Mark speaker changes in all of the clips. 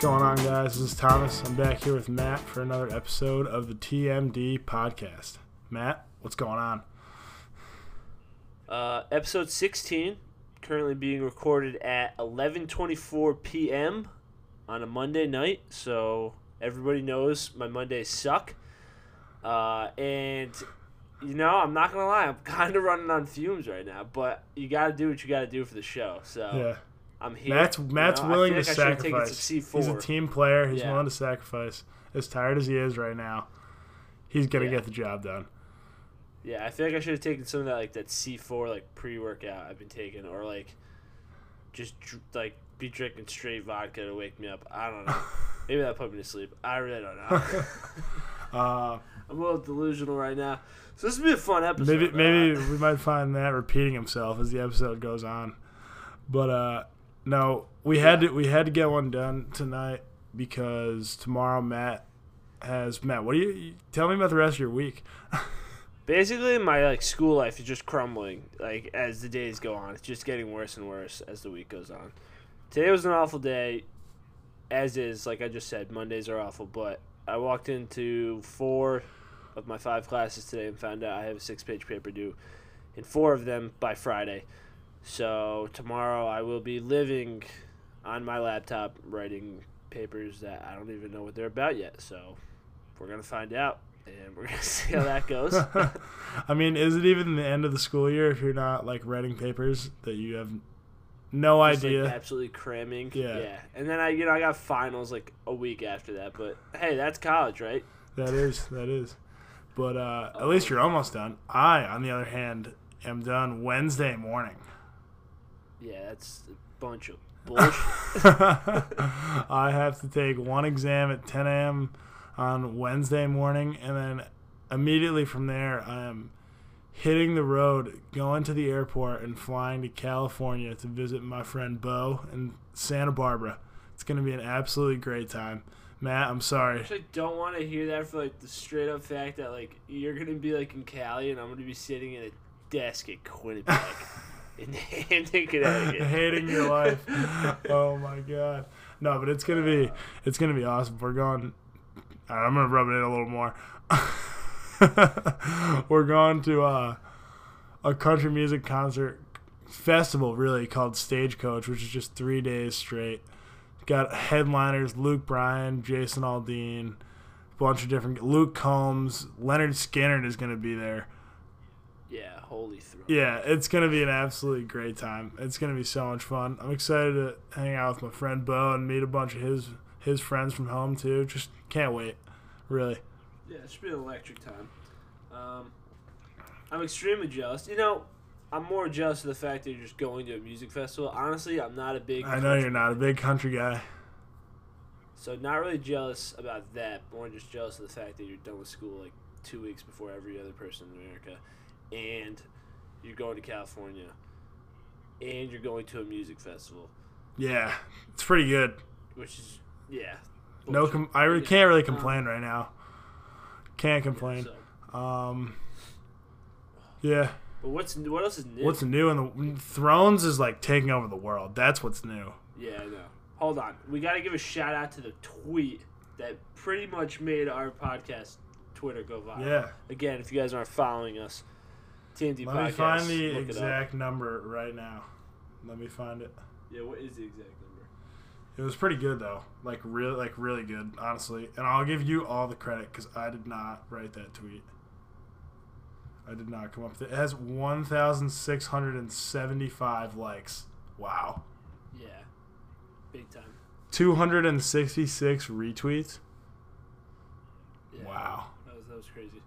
Speaker 1: going on, guys? This is Tomas. I'm back here with Matt for another episode of the TMD podcast. Matt, what's going on?
Speaker 2: Uh, episode 16, currently being recorded at 11:24 p.m. on a Monday night. So everybody knows my Mondays suck. Uh, and you know, I'm not gonna lie, I'm kind of running on fumes right now. But you got to do what you got to do for the show. So
Speaker 1: Yeah,
Speaker 2: I'm here.
Speaker 1: Matt's
Speaker 2: you
Speaker 1: Matt's
Speaker 2: know,
Speaker 1: willing to
Speaker 2: like I should've taken
Speaker 1: sacrifice. He's a
Speaker 2: C4.
Speaker 1: team player. He's
Speaker 2: Yeah.
Speaker 1: willing to sacrifice. As tired as he is right now, he's gonna
Speaker 2: Yeah.
Speaker 1: get the job done.
Speaker 2: Yeah, I feel like I should have taken some of that like that C4 like pre-workout I've been taking, or like just like be drinking straight vodka to wake me up. I don't know. Maybe that put me to sleep. I really don't know.
Speaker 1: Uh,
Speaker 2: I'm a little delusional right now. So this will be a fun episode.
Speaker 1: maybe maybe we might find Matt repeating himself as the episode goes on. But uh, no, we had to we had to get one done tonight because tomorrow Matt has Matt. What do you- you tell me about the rest of your week?
Speaker 2: basically my like school life is just crumbling like as the days go on. It's just getting worse and worse as the week goes on. Today was an awful day, as is like I just said. Mondays are awful, but I walked into four of my five classes today and found out I have a six-page paper due in four of them by Friday. So tomorrow I will be living on my laptop writing papers that I don't even know what they're about yet. So we're gonna find out, and we're gonna see how that goes.
Speaker 1: I mean, is it even the end of the school year if you're not like writing papers that you have no
Speaker 2: Just, like,
Speaker 1: idea?
Speaker 2: absolutely cramming.
Speaker 1: Yeah.
Speaker 2: Yeah. And then I, you know, I got finals like a week after that. But hey, that's college, right?
Speaker 1: That is, that is. But uh, at least you're almost done. I, on the other hand, am done Wednesday morning.
Speaker 2: Yeah, that's a bunch of bullshit.
Speaker 1: I have to take one exam at 10 a.m. on Wednesday morning, and then immediately from there, I am hitting the road, going to the airport, and flying to California to visit my friend Bo in Santa Barbara. It's going to be an absolutely great time. Matt, I'm sorry.
Speaker 2: I actually don't want to hear that for like the straight up fact that like you're gonna be like in Cali and I'm gonna be sitting at a desk at Quinnipiac in Hamden, Connecticut.
Speaker 1: hating your life. Oh my god. No, but it's gonna be it's gonna be awesome. We're going. right, I'm gonna rub it in a little more. We're going to uh, a country music concert festival, really called Stagecoach, which is just three days straight. Got headliners: Luke Bryan, Jason Aldean, a bunch of different. Luke Combs, Lynyrd Skynyrd is gonna be there.
Speaker 2: Yeah, holy throw.
Speaker 1: Yeah, it's gonna be an absolutely great time. It's gonna be so much fun. I'm excited to hang out with my friend Bo and meet a bunch of his his friends from home too. Just can't wait, really.
Speaker 2: Yeah, it should be an electric time. Um, I'm extremely jealous. You know, I'm more jealous of the fact that you're just going to a music festival. Honestly, I'm not a big.
Speaker 1: I know you're not a big country guy.
Speaker 2: So not really jealous about that. More just jealous of the fact that you're done with school like two weeks before every other person in America, and you're going to California, and you're going to a music festival,
Speaker 1: Yeah, it's pretty good.
Speaker 2: which is yeah.
Speaker 1: No, com- I re- can't really complain right now. Can't complain.
Speaker 2: So,
Speaker 1: Um, yeah.
Speaker 2: but what's what else is new?
Speaker 1: What's new in the Thrones is like taking over the world. That's what's new.
Speaker 2: Yeah, I know. Hold on. We got to give a shout out to the tweet that pretty much made our podcast Twitter go viral.
Speaker 1: Yeah.
Speaker 2: Again, if you guys aren't following us, TMD
Speaker 1: Let
Speaker 2: podcast.
Speaker 1: me find the
Speaker 2: look
Speaker 1: exact number right now. Let me find it.
Speaker 2: Yeah, what is the exact number?
Speaker 1: It was pretty good though, like really, like really good, honestly. And I'll give you all the credit because I did not write that tweet. I did not come up with it. It has one thousand six hundred and seventy-five likes. Wow.
Speaker 2: Yeah, big time.
Speaker 1: Two hundred and sixty-six retweets.
Speaker 2: Yeah.
Speaker 1: Wow.
Speaker 2: That was that was crazy.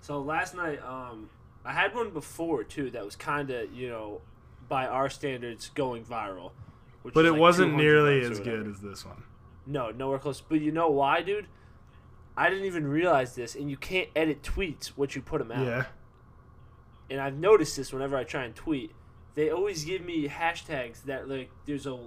Speaker 2: So last night, um, I had one before too that was kind of you know, by our standards, going viral. Which
Speaker 1: But it
Speaker 2: like
Speaker 1: wasn't nearly as good as this one.
Speaker 2: No, nowhere close. But you know why, dude? I didn't even realize this, and you can't edit tweets once you put them out.
Speaker 1: Yeah.
Speaker 2: And I've noticed this whenever I try and tweet, they always give me hashtags that like there's a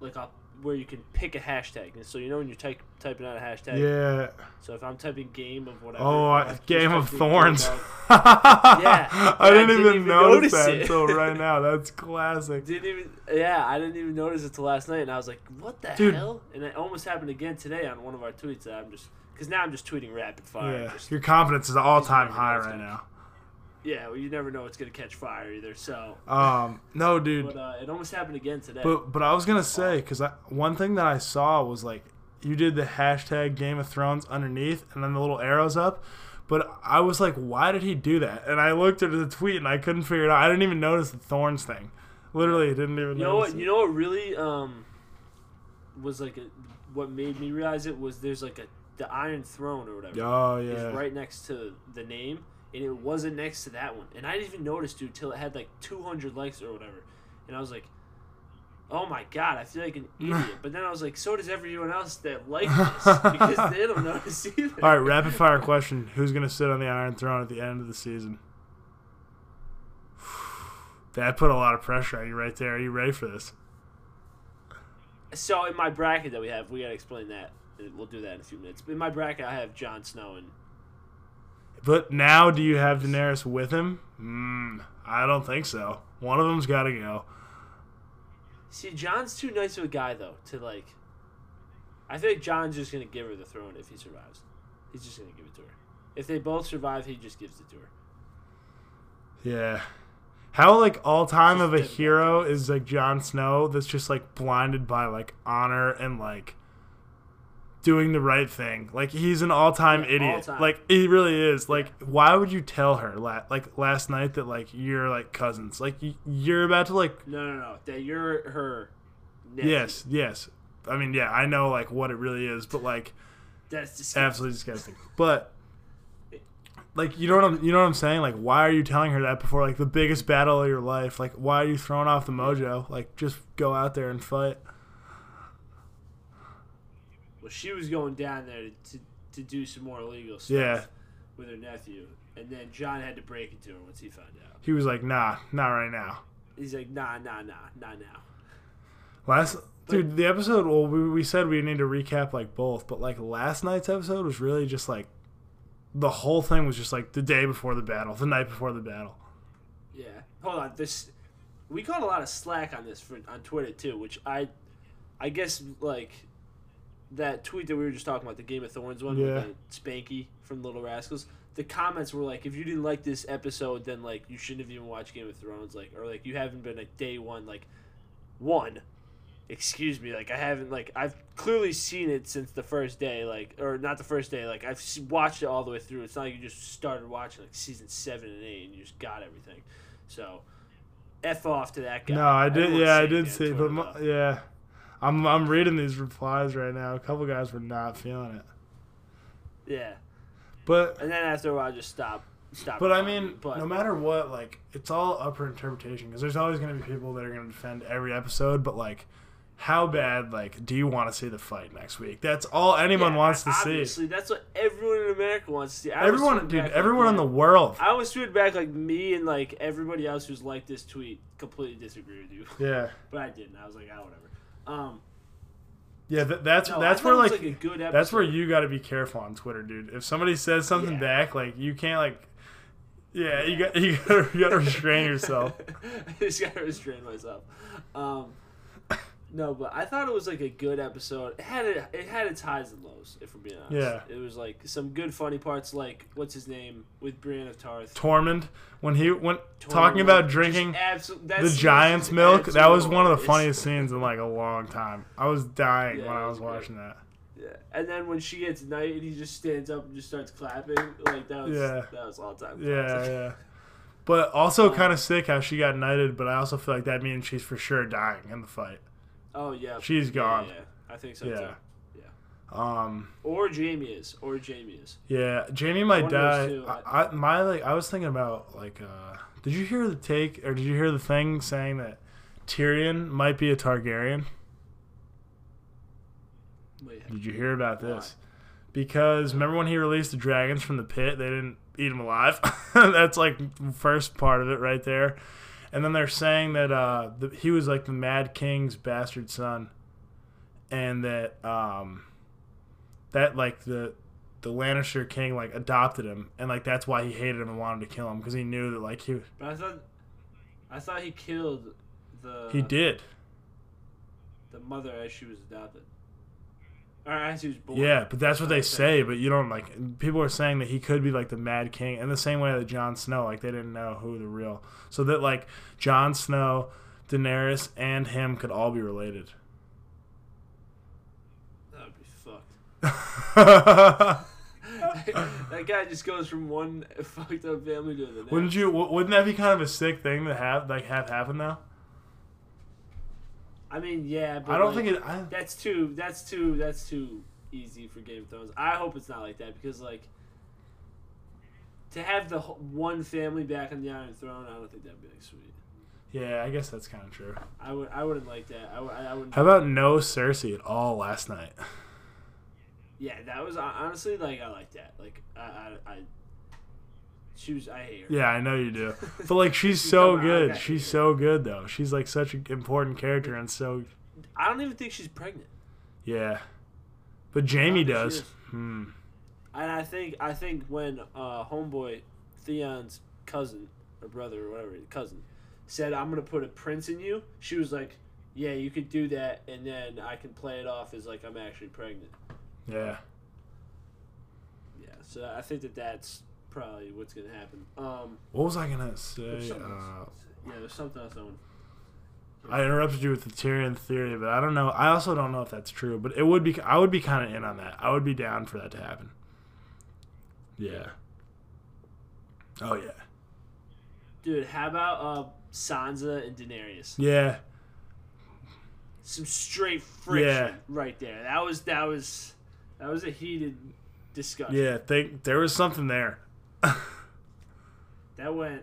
Speaker 2: like a where you can pick a hashtag. And so you know when you're type, typing out a hashtag.
Speaker 1: Yeah.
Speaker 2: So if I'm typing game of whatever.
Speaker 1: Oh,
Speaker 2: I
Speaker 1: I, Game of Thorns.
Speaker 2: Game of-
Speaker 1: yeah. I
Speaker 2: I
Speaker 1: didn't,
Speaker 2: didn't
Speaker 1: even,
Speaker 2: even
Speaker 1: notice,
Speaker 2: notice
Speaker 1: that until right now. That's classic.
Speaker 2: Didn't even yeah, I didn't even notice it till last night, and I was like, "What the
Speaker 1: Dude.
Speaker 2: hell?" And it almost happened again today on one of our tweets. That I'm just because now I'm just tweeting rapid fire.
Speaker 1: Yeah.
Speaker 2: Just,
Speaker 1: Your confidence is all time high right now.
Speaker 2: Yeah, well, you never know what's gonna catch fire either. So,
Speaker 1: Um, no, dude.
Speaker 2: but uh, it almost happened again today.
Speaker 1: But but I was gonna say because one thing that I saw was like you did the hashtag Game of Thrones underneath and then the little arrows up. But I was like, why did he do that? And I looked at the tweet and I couldn't figure it out. I didn't even notice the thorns thing. Literally, didn't even.
Speaker 2: you know
Speaker 1: notice
Speaker 2: what?
Speaker 1: it.
Speaker 2: You know what really um was like a, what made me realize it was there's like a the Iron Throne or whatever
Speaker 1: Oh
Speaker 2: is
Speaker 1: yeah.
Speaker 2: right next to the name, and it wasn't next to that one. And I didn't even notice, dude, till it had like 200 likes or whatever. And I was like, oh my god, I feel like an idiot. But then I was like, so does everyone else that likes this because they don't notice either.
Speaker 1: All right, rapid fire question: Who's gonna sit on the Iron Throne at the end of the season? That put a lot of pressure on you right there. Are you ready for this?
Speaker 2: So in my bracket that we have, we gotta explain that. We'll do that in a few minutes. But in my bracket, I have Jon Snow and
Speaker 1: But now, do you have Daenerys with him? Mm, I don't think so. One of them's got to go.
Speaker 2: see, Jon's too nice of a guy though to like. I think Jon's just gonna give her the throne if he survives. He's just gonna give it to her. If they both survive, he just gives it to her.
Speaker 1: Yeah. How like all time of a hero is like Jon Snow that's just like blinded by like honor and like doing the right thing. Like he's an all time
Speaker 2: Yeah,
Speaker 1: idiot.
Speaker 2: all-time.
Speaker 1: Like he really is. Like why would you tell her la- like last night that like you're like cousins? Like you're about to like
Speaker 2: No, no, no. That you're her. Nephew.
Speaker 1: yes, yes. I mean, yeah, I know like what it really is, but like
Speaker 2: That's disgusting.
Speaker 1: absolutely disgusting. But like you know what I'm you know what I'm saying? Like why are you telling her that before like the biggest battle of your life? Like why are you throwing off the mojo? Like just go out there and fight.
Speaker 2: Well, she was going down there to, to, to do some more illegal stuff
Speaker 1: Yeah.
Speaker 2: with her nephew, and then Jon had to break it to her once he found out.
Speaker 1: He was like, "Nah, not right now."
Speaker 2: He's like, nah, nah, nah, not now.
Speaker 1: Last dude, the episode well we, we said we need to recap like both, but like last night's episode was really just like the whole thing was just like the day before the battle, the night before the battle.
Speaker 2: Yeah. Hold on. This we got a lot of slack on this for, on Twitter too, which I, I guess like that tweet that we were just talking about, the Game of Thrones one
Speaker 1: Yeah.
Speaker 2: with the Spanky from Little Rascals. The comments were like, if you didn't like this episode, then like you shouldn't have even watched Game of Thrones, like or like you haven't been like day one, like one. Excuse me, like I haven't like I've clearly seen it since the first day, like or not the first day, like I've watched it all the way through. It's not like you just started watching like season seven and eight and you just got everything. So, f off to that guy.
Speaker 1: No, I did. Yeah, I did see. But
Speaker 2: though.
Speaker 1: yeah, I'm I'm reading these replies right now. A couple guys were not feeling it,
Speaker 2: yeah,
Speaker 1: but
Speaker 2: and then after a while, just stop, stop.
Speaker 1: but I mean,
Speaker 2: but
Speaker 1: no matter what, like it's all up for interpretation because there's always going to be people that are going to defend every episode. But like, how bad like do you want to see the fight next week? That's all anyone
Speaker 2: yeah,
Speaker 1: wants to see.
Speaker 2: obviously, that's what everyone in America wants to see. I
Speaker 1: Everyone, dude,
Speaker 2: back, like,
Speaker 1: everyone in the world.
Speaker 2: I always tweeted back like me and like everybody else who's liked this tweet completely disagree with you,
Speaker 1: Yeah,
Speaker 2: but I didn't. I was like, ah, whatever. Um,
Speaker 1: yeah. Th- that's
Speaker 2: no,
Speaker 1: that's where like,
Speaker 2: a good episode.
Speaker 1: that's where you got to be careful on Twitter, dude. If somebody says something
Speaker 2: Yeah.
Speaker 1: back, like you can't like. Yeah, you got you got you got to restrain yourself.
Speaker 2: I just gotta restrain myself. Um, no, but I thought it was like a good episode. It had it, it had its highs and lows, if we're being honest.
Speaker 1: Yeah.
Speaker 2: It was like some good funny parts, like what's his name with Brienne of Tarth.
Speaker 1: Tormund when he went talking about drinking the giant's milk. That was one of the funniest scenes in like a long time. I was dying
Speaker 2: Yeah,
Speaker 1: when I
Speaker 2: was
Speaker 1: watching that.
Speaker 2: Yeah. And then when she gets knight and he just stands up and just starts clapping, like that was
Speaker 1: Yeah.
Speaker 2: that was all time.
Speaker 1: Yeah,
Speaker 2: classic.
Speaker 1: yeah. But also
Speaker 2: Um,
Speaker 1: kind of sick how she got knighted. But I also feel like that means she's for sure dying in the fight.
Speaker 2: Oh yeah.
Speaker 1: she's gone.
Speaker 2: Yeah, I think so
Speaker 1: Yeah.
Speaker 2: too.
Speaker 1: Um.
Speaker 2: Or Jaime is. Or Jaime is.
Speaker 1: Yeah, Jaime might
Speaker 2: One
Speaker 1: die. I, I my like I was thinking about like uh did you hear the take or did you hear the thing saying that Tyrion might be a Targaryen?
Speaker 2: Wait,
Speaker 1: Did you hear about
Speaker 2: Why?
Speaker 1: this? Because remember when he released the dragons from the pit, they didn't eat him alive. That's like first part of it right there. And then they're saying that uh, the, he was like the Mad King's bastard son, and that um, that like the the Lannister king like adopted him, and like that's why he hated him and wanted to kill him. Because he knew that like he
Speaker 2: But I thought, I thought he killed the
Speaker 1: he did.
Speaker 2: the mother as she was adopted, or as he was born.
Speaker 1: Yeah, but that's what they say. But you don't like. People are saying that he could be like the Mad King, in the same way that Jon Snow, like they didn't know who the real. So that like Jon Snow, Daenerys, and him could all be related.
Speaker 2: that would be fucked. that guy just goes from one fucked up family to the next.
Speaker 1: Wouldn't you? Wouldn't that be kind of a sick thing to have like have happen though?
Speaker 2: I mean, yeah, but
Speaker 1: I don't
Speaker 2: like,
Speaker 1: think it. I,
Speaker 2: That's too. That's too. That's too easy for Game of Thrones. I hope it's not like that because like to have the one family back on the Iron Throne, I don't think that'd be like sweet.
Speaker 1: yeah, I guess that's kind of true.
Speaker 2: I would. I wouldn't like that. I, would- I wouldn't.
Speaker 1: How about no Cersei at all last night?
Speaker 2: Yeah, that was uh, honestly like I like that. Like I, I, I she was. I hate her.
Speaker 1: Yeah, I know you do. But like she's
Speaker 2: She's
Speaker 1: so good. She's so good though. She's like such an important character and so
Speaker 2: I don't even think she's pregnant.
Speaker 1: yeah. But Jaime
Speaker 2: I don't think she
Speaker 1: does. Hmm.
Speaker 2: And I think I think when uh, homeboy Theon's cousin or brother or whatever cousin said I'm gonna put a prince in you, she was like, "Yeah, you could do that, and then I can play it off as like I'm actually pregnant."
Speaker 1: Yeah.
Speaker 2: Yeah, so I think that that's probably what's gonna happen. Um,
Speaker 1: What was I gonna say?
Speaker 2: something
Speaker 1: Uh,
Speaker 2: yeah, there's something else I want.
Speaker 1: I interrupted you with the Tyrion theory, but I don't know. I also don't know if that's true, but it would be. I would be kind of in on that. I would be down for that to happen. Yeah. Oh yeah.
Speaker 2: Dude, how about uh, Sansa and Daenerys?
Speaker 1: Yeah.
Speaker 2: Some straight friction
Speaker 1: Yeah.
Speaker 2: right there. That was that was that was a heated discussion.
Speaker 1: Yeah. Think there was something there.
Speaker 2: That went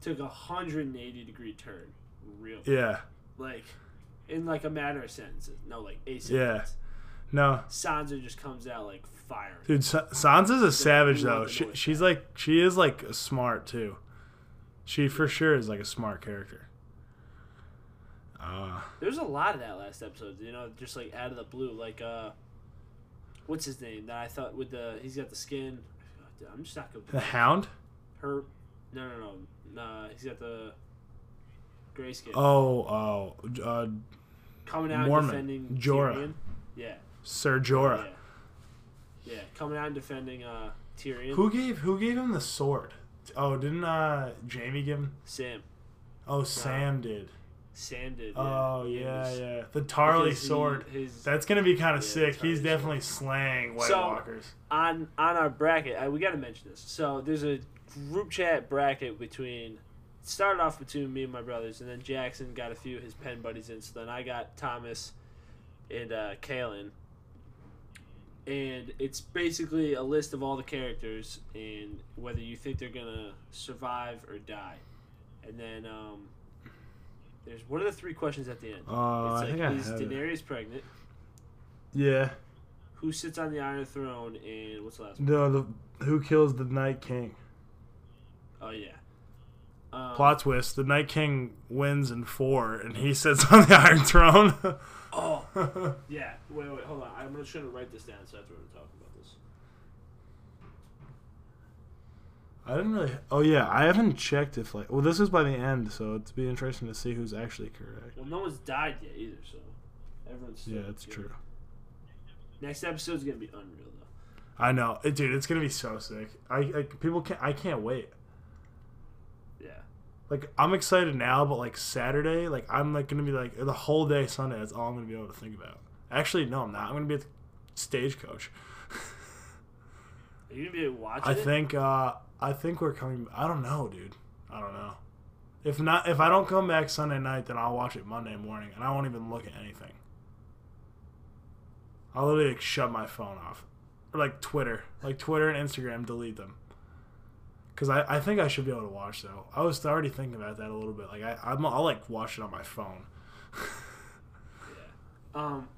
Speaker 2: took a hundred and eighty degree turn, real
Speaker 1: Yeah.
Speaker 2: like in like a matter of sentences. No, like a sentence.
Speaker 1: Yeah. No,
Speaker 2: Sansa just comes out like fire.
Speaker 1: dude. Sa- Sansa's a savage though. She, she's like she is like smart too. She for sure is like a smart character. Uh,
Speaker 2: There's a lot of that last episode. You know, just like out of the blue. Like uh, what's his name? That I thought with the he's got the skin. I'm just not good.
Speaker 1: the. Hound.
Speaker 2: Her, no, no, no, nah. He's got the gray skin.
Speaker 1: Oh, oh, uh,
Speaker 2: coming out
Speaker 1: Mormont.
Speaker 2: and defending
Speaker 1: Jorah.
Speaker 2: Tyrion. Yeah,
Speaker 1: Sir Jorah.
Speaker 2: yeah, yeah. Coming out and defending uh, Tyrion.
Speaker 1: Who gave who gave him the sword? Oh, didn't uh Jaime give him?
Speaker 2: Sam.
Speaker 1: Oh, Sam did.
Speaker 2: Sam did.
Speaker 1: Oh yeah, yeah. The Tarly
Speaker 2: because he-
Speaker 1: sword.
Speaker 2: his,
Speaker 1: That's gonna be kind
Speaker 2: Yeah,
Speaker 1: of sick.
Speaker 2: the Tarly
Speaker 1: He's
Speaker 2: sword.
Speaker 1: definitely slaying White
Speaker 2: So-
Speaker 1: Walkers.
Speaker 2: on on our bracket. I, we got to mention this. So there's a group chat bracket between. Started off between me and my brothers, and then Jackson got a few of his pen buddies in. So then I got Tomas and uh, Kalen. And it's basically a list of all the characters and whether you think they're gonna survive or die. And then um, there's what are the three questions at the end?
Speaker 1: Uh,
Speaker 2: it's like is
Speaker 1: have it.
Speaker 2: Daenerys pregnant?
Speaker 1: Yeah.
Speaker 2: Who sits on the Iron Throne? And what's the last one?
Speaker 1: No, the who kills the Night King?
Speaker 2: Oh yeah. Um,
Speaker 1: Plot twist: the Night King wins in four, and he sits on the Iron Throne.
Speaker 2: Oh yeah. Wait, wait, hold on. I'm gonna try to write this down so that's what we're talking about this.
Speaker 1: I didn't really. Oh yeah, I haven't checked if like. Well, this is by the end, so it'd be interesting to see who's actually correct.
Speaker 2: Well, no one's died yet either, so everyone's. Still
Speaker 1: Yeah, that's
Speaker 2: good.
Speaker 1: true.
Speaker 2: Next episode's gonna be unreal though.
Speaker 1: I know, it, dude. It's gonna be so sick. I, I people can't. I can't wait.
Speaker 2: Yeah.
Speaker 1: Like I'm excited now, but like Saturday, like I'm like gonna be like the whole day Sunday. That's all I'm gonna be able to think about. Actually, no, I'm not. I'm gonna be at the stagecoach.
Speaker 2: Are you gonna be able to watch
Speaker 1: I
Speaker 2: it?
Speaker 1: think. uh I think we're coming. I don't know, dude. I don't know. If not, if I don't come back Sunday night, then I'll watch it Monday morning, and I won't even look at anything. I'll literally like, shut my phone off, or like Twitter, like Twitter and Instagram, delete them. Cause I, I think I should be able to watch though. I was already thinking about that a little bit. Like I I'm, I'll like watch it on my phone.
Speaker 2: Um.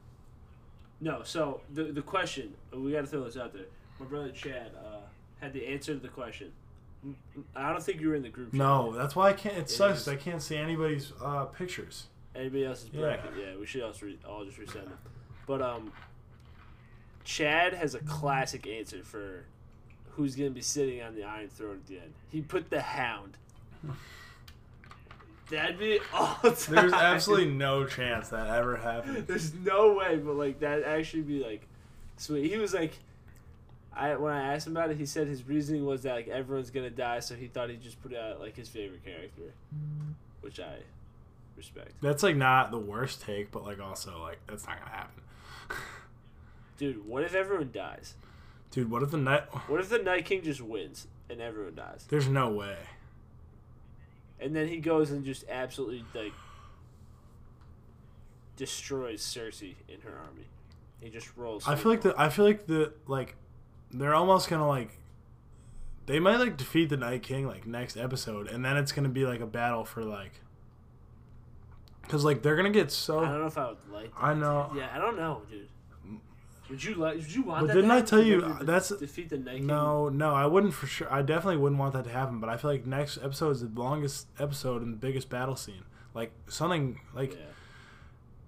Speaker 2: No, so the the question we got to throw this out there. My brother Chad uh, had the answer to the question. I don't think you were in the group. chat
Speaker 1: No, that's why I can't. It,
Speaker 2: It
Speaker 1: sucks.
Speaker 2: is.
Speaker 1: I can't see anybody's uh, pictures.
Speaker 2: Anybody else's
Speaker 1: Yeah.
Speaker 2: bracket? Yeah, we should also re- all just resend them. But um, Chad has a classic answer for who's gonna be sitting on the Iron Throne at the end. He put the Hound. That'd be all time.
Speaker 1: There's absolutely no chance that ever happened.
Speaker 2: There's no way, but like that actually be like sweet. He was like, I when I asked him about it, he said his reasoning was that like everyone's gonna die, so he thought he'd just put out like his favorite character, which I respect.
Speaker 1: That's like not the worst take, but like also like that's not gonna happen.
Speaker 2: Dude, what if everyone dies?
Speaker 1: Dude, what if the night?
Speaker 2: What if the Night King just wins and everyone dies,
Speaker 1: There's no way.
Speaker 2: and then he goes and just absolutely like destroys Cersei in her army? He just rolls.
Speaker 1: I feel like the I feel like the like they're almost gonna like they might like defeat the Night King like next episode, and then it's gonna be like a battle for like because like they're gonna get so.
Speaker 2: I don't know if I would like. That.
Speaker 1: I know.
Speaker 2: Yeah, I don't know, dude. Would you like? Would you want
Speaker 1: But
Speaker 2: that?
Speaker 1: didn't I tell you,
Speaker 2: Remember uh,
Speaker 1: that's-
Speaker 2: defeat the Night King?
Speaker 1: no no I wouldn't for sure I definitely wouldn't want that to happen, but I feel like next episode is the longest episode and the biggest battle scene. Like something like
Speaker 2: Yeah.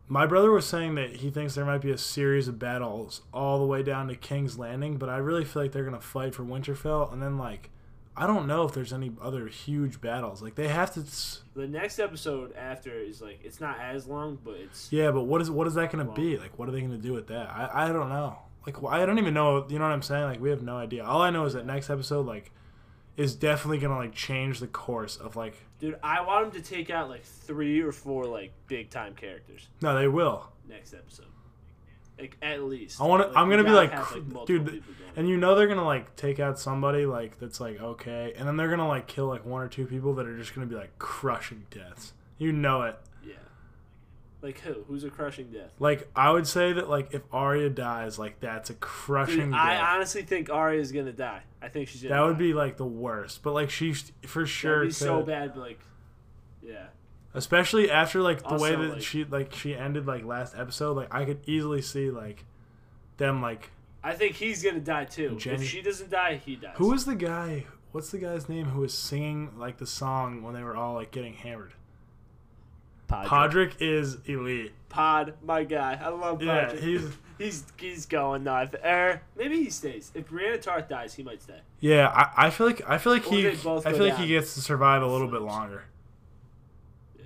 Speaker 1: My brother was saying that he thinks there might be a series of battles all the way down to King's Landing, but I really feel like they're gonna fight for Winterfell, and then like I don't know if there's any other huge battles. Like they have to. s-
Speaker 2: The next episode after is like it's not as long, but it's
Speaker 1: Yeah, but what is what is that gonna be? Like what are they gonna do with that? I I don't know. Like I don't even know. You know what I'm saying? Like we have no idea. All I know is that next episode like is definitely gonna like change the course of like.
Speaker 2: dude. I want him to take out like three or four like big time characters
Speaker 1: No, they will.
Speaker 2: next episode, like at least.
Speaker 1: I want to.
Speaker 2: Like,
Speaker 1: I'm gonna be like,
Speaker 2: have, multiple
Speaker 1: dude, and you know they're gonna like take out somebody like that's like okay, and then they're gonna like kill like one or two people that are just gonna be like crushing deaths. You know it.
Speaker 2: Like who? Who's a crushing death?
Speaker 1: Like I would say that like if Arya dies, like that's a crushing
Speaker 2: Dude,
Speaker 1: death.
Speaker 2: I honestly think Arya is gonna die. I think she's gonna.
Speaker 1: that would
Speaker 2: die.
Speaker 1: be like the worst. But like she for sure
Speaker 2: That'd be so bad, but like, yeah.
Speaker 1: Especially after like the way that
Speaker 2: like-
Speaker 1: she like she ended like last episode, like I could easily see like them like
Speaker 2: I think he's gonna die too.
Speaker 1: Gendry-
Speaker 2: If she doesn't die, he dies.
Speaker 1: Who is the guy? What's the guy's name who was singing like the song when they were all like getting hammered?
Speaker 2: Podrick?
Speaker 1: Podrick is elite.
Speaker 2: Pod, my guy. I love
Speaker 1: Yeah,
Speaker 2: Podrick.
Speaker 1: he's
Speaker 2: he's he's going now. Er, maybe he stays. If Brianna Tarth dies, he might stay.
Speaker 1: yeah. I, I feel like I feel like
Speaker 2: Or
Speaker 1: he
Speaker 2: both
Speaker 1: I feel like he gets to survive a little bit longer.
Speaker 2: Yeah.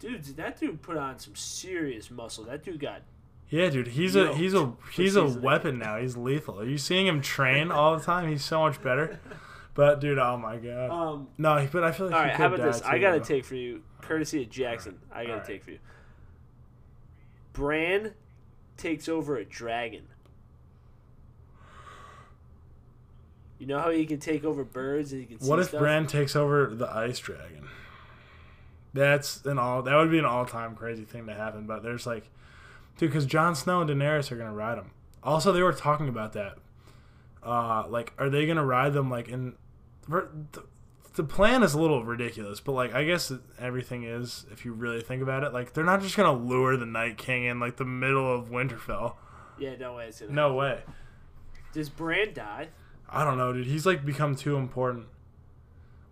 Speaker 2: Dude, that dude put on some serious muscle. That dude got.
Speaker 1: Yeah, dude, he's a he's a he's a weapon now. He's lethal. Are you seeing him train all the time? He's so much better. But dude, oh my god.
Speaker 2: Um.
Speaker 1: No, but I feel like
Speaker 2: All right.
Speaker 1: could
Speaker 2: How about this? I got a take for you, courtesy of Jackson. I got a
Speaker 1: Alright.
Speaker 2: take for you. Bran takes over a dragon. You know how he can take over birds and he can see
Speaker 1: What if
Speaker 2: stuff?
Speaker 1: Bran takes over the ice dragon? That's an all. That would be an all-time crazy thing to happen. But there's like, dude, because Jon Snow and Daenerys are gonna ride them. Also, they were talking about that. Uh, like, are they gonna ride them? Like, in the, the plan is a little ridiculous, but like, I guess everything is if you really think about it. Like, they're not just gonna lure the Night King in like the middle of Winterfell.
Speaker 2: Yeah, no way it's gonna.
Speaker 1: No way.
Speaker 2: Does Bran die?
Speaker 1: I don't know, dude. He's like become too important.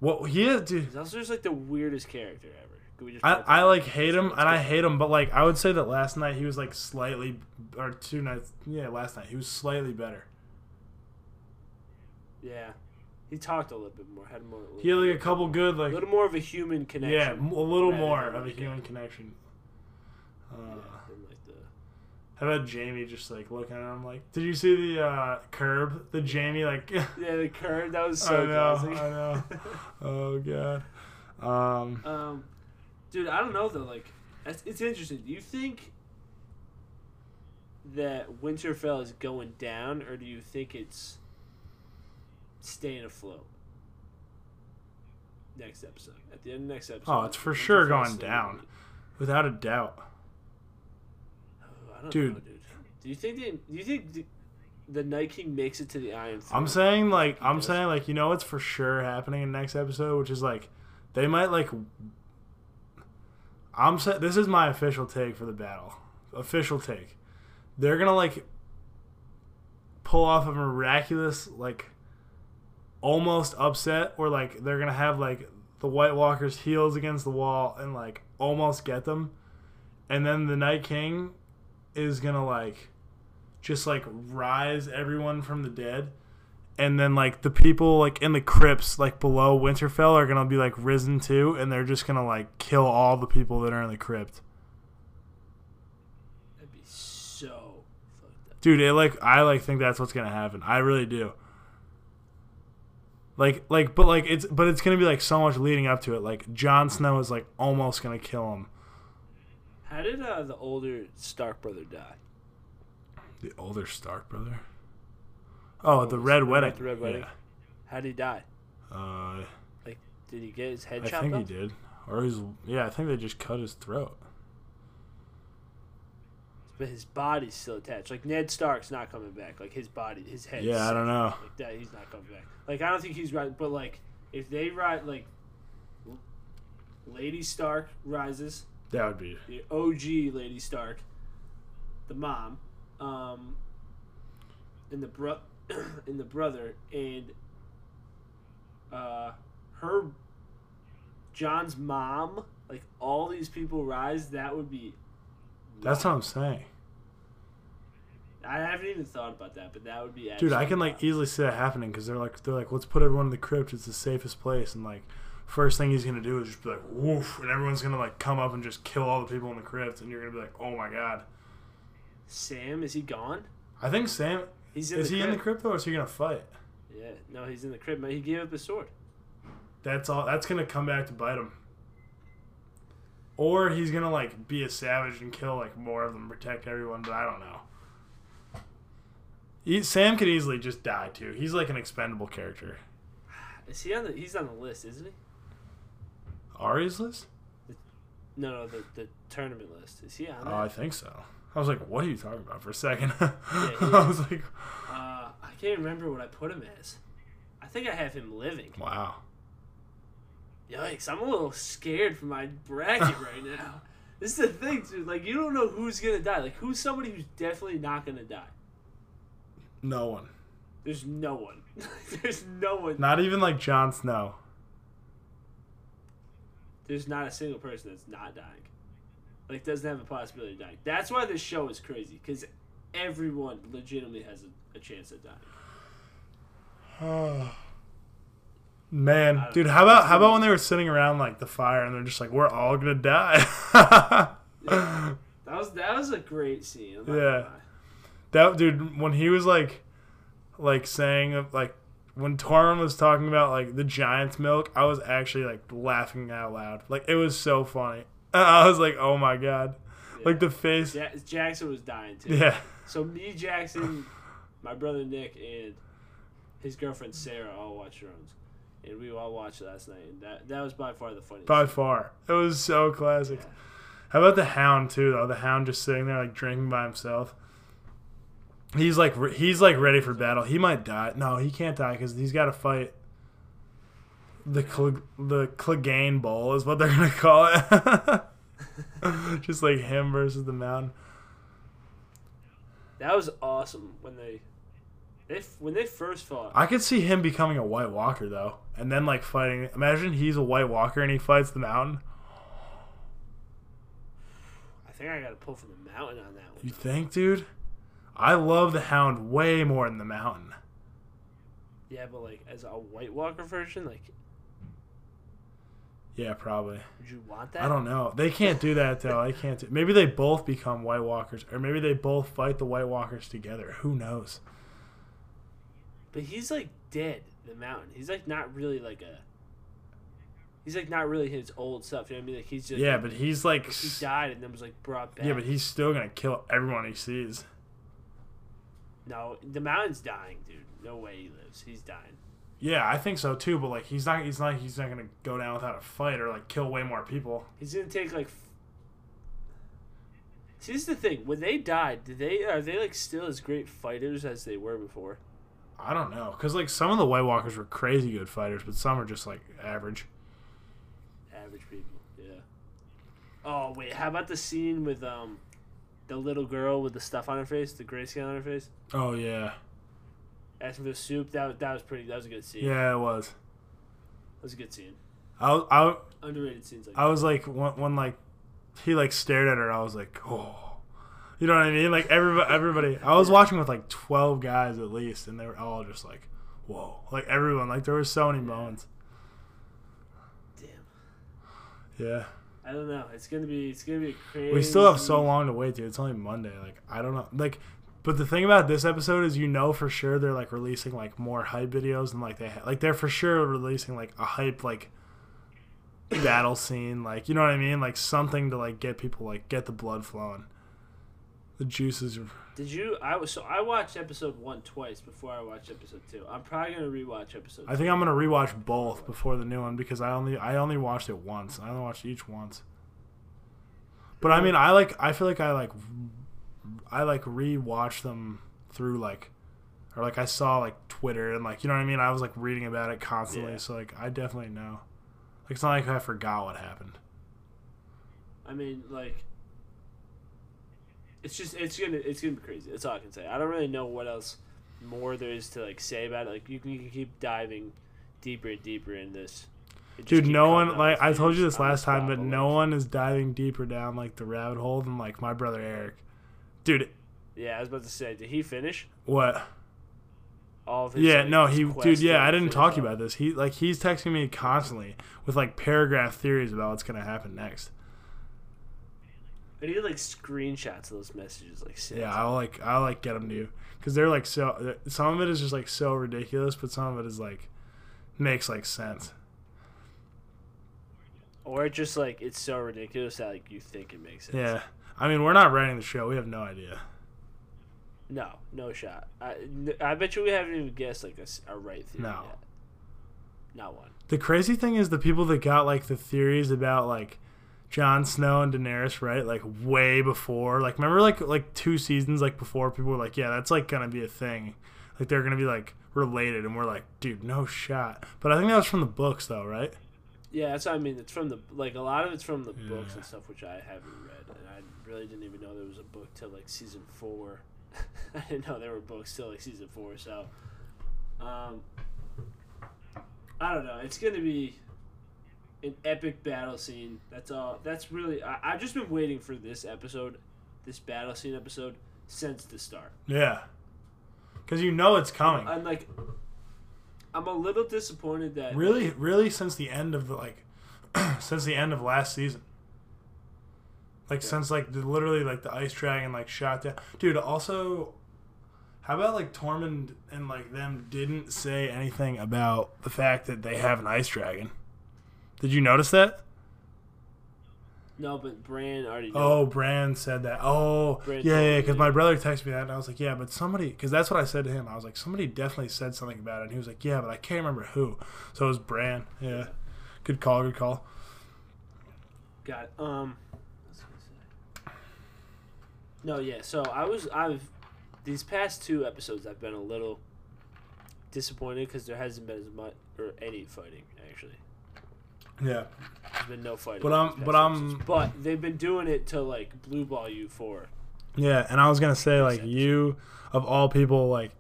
Speaker 1: What he is, dude.
Speaker 2: He's also just like the weirdest character ever. Could we just
Speaker 1: I, I like hate him and. I hate him, but like I would say that last night he was like slightly or two nights yeah last night he was slightly better.
Speaker 2: Yeah, he talked a little bit more. Had more.
Speaker 1: He had like a couple good like a
Speaker 2: little more of a human connection.
Speaker 1: yeah a little more of a
Speaker 2: like,
Speaker 1: human connection. Uh,
Speaker 2: Yeah, like the,
Speaker 1: how about Jaime just like looking at him like did you see the uh, curb the Jaime like
Speaker 2: yeah, the curb that was so
Speaker 1: I know
Speaker 2: classic.
Speaker 1: I know oh god um
Speaker 2: um, dude, I don't know though. Like, it's, it's interesting. Do you think that Winterfell is going down, or do you think it's staying afloat? Next episode. At the end of next episode.
Speaker 1: Oh, it's for sure going down.
Speaker 2: gonna
Speaker 1: without a doubt
Speaker 2: Oh, I don't
Speaker 1: Dude.
Speaker 2: know, dude. Do you think the, do you think the, the Night King makes it to the Iron Throne?
Speaker 1: I'm saying like I'm
Speaker 2: does.
Speaker 1: saying like you know what's for sure happening in next episode, which is like they might like. I'm saying this is my official take for the battle. Official take. They're gonna like pull off a miraculous like almost upset, or like they're gonna have like the White Walkers heels against the wall and like almost get them, and then the Night King is gonna like just like rise everyone from the dead. And then like the people like in the crypts like below Winterfell are gonna be like risen too, and they're just gonna like kill all the people that are in the crypt.
Speaker 2: That'd be so fucked up.
Speaker 1: dude it like i like think that's what's gonna happen i really do like like but like it's but it's gonna be like so much leading up to it like Jon snow is like almost gonna kill him
Speaker 2: How did uh, the older Stark brother die?
Speaker 1: the older stark brother oh the red wedding
Speaker 2: the Red Wedding? How did he die?
Speaker 1: Uh, like,
Speaker 2: Did he get his head chopped?
Speaker 1: i
Speaker 2: chopped
Speaker 1: think he did or his yeah i think they just cut his throat
Speaker 2: But his body's still attached. Like Ned Stark's not coming back. Like his body, his head.
Speaker 1: yeah i don't know
Speaker 2: Like that, he's not coming back. Like I don't think he's right. But like if they ride, like Lady Stark rises,
Speaker 1: that would be
Speaker 2: the OG Lady Stark, the mom, um, and the bro, and the brother, and uh, her, Jon's mom. Like all these people rise. That would be.
Speaker 1: That's what i'm saying
Speaker 2: I haven't even thought about that, but that would be.
Speaker 1: dude i can like easily see that happening because they're like they're like let's put everyone in the crypt it's the safest place and like first thing he's gonna do is just be like woof and everyone's gonna like come up and just kill all the people in the crypt and you're gonna be like oh my god
Speaker 2: Sam is he gone?
Speaker 1: i think sam
Speaker 2: He's in
Speaker 1: is he in the
Speaker 2: crypt.
Speaker 1: or is he gonna fight
Speaker 2: Yeah, no, he's in the crypt. Man, he gave up his sword.
Speaker 1: that's all that's gonna come back to bite him or he's gonna like be a savage and kill like more of them protect everyone but i don't know he, sam could easily just die too he's like an expendable character
Speaker 2: Is he on the? He's on the list, isn't he?
Speaker 1: Arya's list
Speaker 2: No, no, the the tournament list. Is he on
Speaker 1: Oh,
Speaker 2: that?
Speaker 1: I think so. I was like, "What are you talking about?" For a second,
Speaker 2: he
Speaker 1: I was like,
Speaker 2: Uh, I can't remember what I put him as. I think I have him living.
Speaker 1: "Wow."
Speaker 2: Yikes! I'm a little scared for my bracket right now. This is the thing, dude. Like, you don't know who's gonna die. Like, who's somebody who's definitely not gonna die?
Speaker 1: No one,
Speaker 2: There's no one. There's no one.
Speaker 1: not even like Jon Snow.
Speaker 2: There's not a single person that's not dying. Like, doesn't have a possibility of dying. That's why this show is crazy because everyone legitimately has a, a chance of dying.
Speaker 1: Man, dude, how about how about when they were sitting around like the fire and they're just like, "We're all gonna die."
Speaker 2: Yeah. That was that was a great scene. I'm
Speaker 1: Yeah.
Speaker 2: lie.
Speaker 1: that dude, when he was like, like saying like when Tormund was talking about like the giant's milk, I was actually like laughing out loud. Like it was so funny. I was like, "Oh my god!" Like the face.
Speaker 2: Ja- Jackson was dying too.
Speaker 1: Yeah.
Speaker 2: So me, Jackson, my brother Nick, and his girlfriend Sarah all watched Thrones, and we all watched last night, and that that was by far the funniest.
Speaker 1: By far, it was so classic.
Speaker 2: Yeah.
Speaker 1: How about the Hound too? Though the Hound just sitting there like drinking by himself. He's like re- he's like ready for battle. He might die. No, he can't die because he's got to fight. The Cl- the Clegane Bowl is what they're gonna call it. just like him versus the Mountain.
Speaker 2: That was awesome when they, they when they first fought.
Speaker 1: I could see him becoming a White Walker though, and then like fighting. Imagine he's a White Walker and he fights the Mountain.
Speaker 2: I think I got to pull from the mountain on that one.
Speaker 1: You think, dude? I love the Hound way more than the Mountain.
Speaker 2: Yeah, but like as a White Walker version, like
Speaker 1: Yeah, probably.
Speaker 2: would you want that?
Speaker 1: I don't know. They can't do that though. I can't. Do, maybe they both become White Walkers, or maybe they both fight the White Walkers together. Who knows?
Speaker 2: But he's like dead. The mountain. He's like not really like a. He's like not really his old stuff. You know what I mean? Like he's just.
Speaker 1: Yeah, but he's like.
Speaker 2: he died and then was like brought back.
Speaker 1: Yeah, but he's still gonna kill everyone he sees.
Speaker 2: No, the mountain's dying, dude. No way he lives. He's dying.
Speaker 1: Yeah, I think so too. But like, he's not. He's not. He's not gonna go down without a fight or like kill way more people.
Speaker 2: He's gonna take like. f- See, this is the thing. When they died, did they are they like still as great fighters as they were before?
Speaker 1: I don't know, cause like some of the White Walkers were crazy good fighters, but some are just like average.
Speaker 2: Average people, yeah. Oh wait, how about the scene with um, the little girl with the stuff on her face, the grayscale on her face,
Speaker 1: Oh yeah,
Speaker 2: asking for the soup? That was- that was pretty. That was a good scene.
Speaker 1: yeah, it was.
Speaker 2: that was a good scene.
Speaker 1: I was, I,
Speaker 2: Underrated scenes like
Speaker 1: I was like when, when like he like stared at her. I was like, oh, you know what I mean? Like everybody, everybody. I was watching with like twelve guys at least, and they were all just like, whoa, like everyone. Like there were so many moments.
Speaker 2: Damn.
Speaker 1: Yeah.
Speaker 2: I don't know. It's gonna be. It's gonna be crazy.
Speaker 1: We still have so long to wait, dude. It's only Monday. Like I don't know. Like, but the thing about this episode is, you know for sure they're like releasing like more hype videos and like they ha- like they're for sure releasing like a hype like battle scene. Like you know what I mean? Like something to like get people like get the blood flowing. The juices. Are,
Speaker 2: Did you? I was so I watched episode one twice before I watched episode two. I'm probably gonna rewatch episode.
Speaker 1: I think I'm gonna rewatch both before the new one because I only I only watched it once. I only watched each once. But I mean, I like I feel like I like I like rewatch them through like or like I saw like Twitter and like you know what I mean. I was like reading about it constantly,
Speaker 2: Yeah.
Speaker 1: so like I definitely know. Like it's not like I forgot what happened.
Speaker 2: I mean, like, it's just it's gonna it's gonna be crazy. That's all I can say. I don't really know what else more there is to like say about it. Like you can, you can keep diving deeper and deeper in this.
Speaker 1: Dude, no one like I told you this last time, but no one is diving deeper down like the rabbit hole than like my brother Eric. Dude,
Speaker 2: Yeah, I was about to say, did he finish
Speaker 1: what?
Speaker 2: all of his?
Speaker 1: Yeah,
Speaker 2: like,
Speaker 1: no, he, dude, yeah, I didn't talk to you about this. He, like, he's texting me constantly with like paragraph theories about what's gonna happen next.
Speaker 2: I need like screenshots of those messages, like sent.
Speaker 1: Yeah, I'll like, I'll like get them to you because they're like so. Some of it is just like so ridiculous, but some of it is like makes like sense.
Speaker 2: Or just like it's so ridiculous that like you think it makes sense.
Speaker 1: Yeah, I mean, we're not writing the show. We have no idea.
Speaker 2: No, no shot. I, I bet you we haven't even guessed like a right theory
Speaker 1: No.
Speaker 2: yet. Not one.
Speaker 1: The crazy thing is the people that got like the theories about like Jon Snow and Daenerys, right? Like way before. Like remember like like two seasons like before people were like, yeah, that's like gonna be a thing. Like they're gonna be like related, and we're like, dude, no shot. But I think that was from the books though, right?
Speaker 2: Yeah, that's what I mean. It's from the like a lot of it's from the books and stuff, which I haven't read, and I really didn't even know there was a book till like season four. I didn't know there were books till like season four. So, um, I don't know. It's gonna be an epic battle scene. That's all. That's really. I, I've just been waiting for this episode, this battle scene episode, since the start.
Speaker 1: Yeah. Because you know it's coming.
Speaker 2: I'm like, I'm a little disappointed that
Speaker 1: Really, really, since the end of the like, since the end of last season. Like
Speaker 2: Yeah.
Speaker 1: since like the, literally like the ice dragon like shot down, dude. Also, how about like Tormund and like them didn't say anything about the fact that they have an ice dragon? Did you notice that?
Speaker 2: No, but Bran already.
Speaker 1: Oh, Bran said that. Oh, yeah, yeah. Because my brother texted me that, and I was like, yeah, but somebody, because that's what I said to him. I was like, somebody definitely said something about it. And he was like, yeah, but I can't remember who. So it was Bran. Yeah. Good call. Good call.
Speaker 2: Got it. Um. what was I gonna? No, yeah. So I was I've these past two episodes I've been a little disappointed because there hasn't been as much or any fighting actually.
Speaker 1: Yeah.
Speaker 2: There's been no fighting.
Speaker 1: But I'm- but I'm-.
Speaker 2: But they've been doing it to like blue ball you for.
Speaker 1: Yeah, and I was gonna say like you of all people like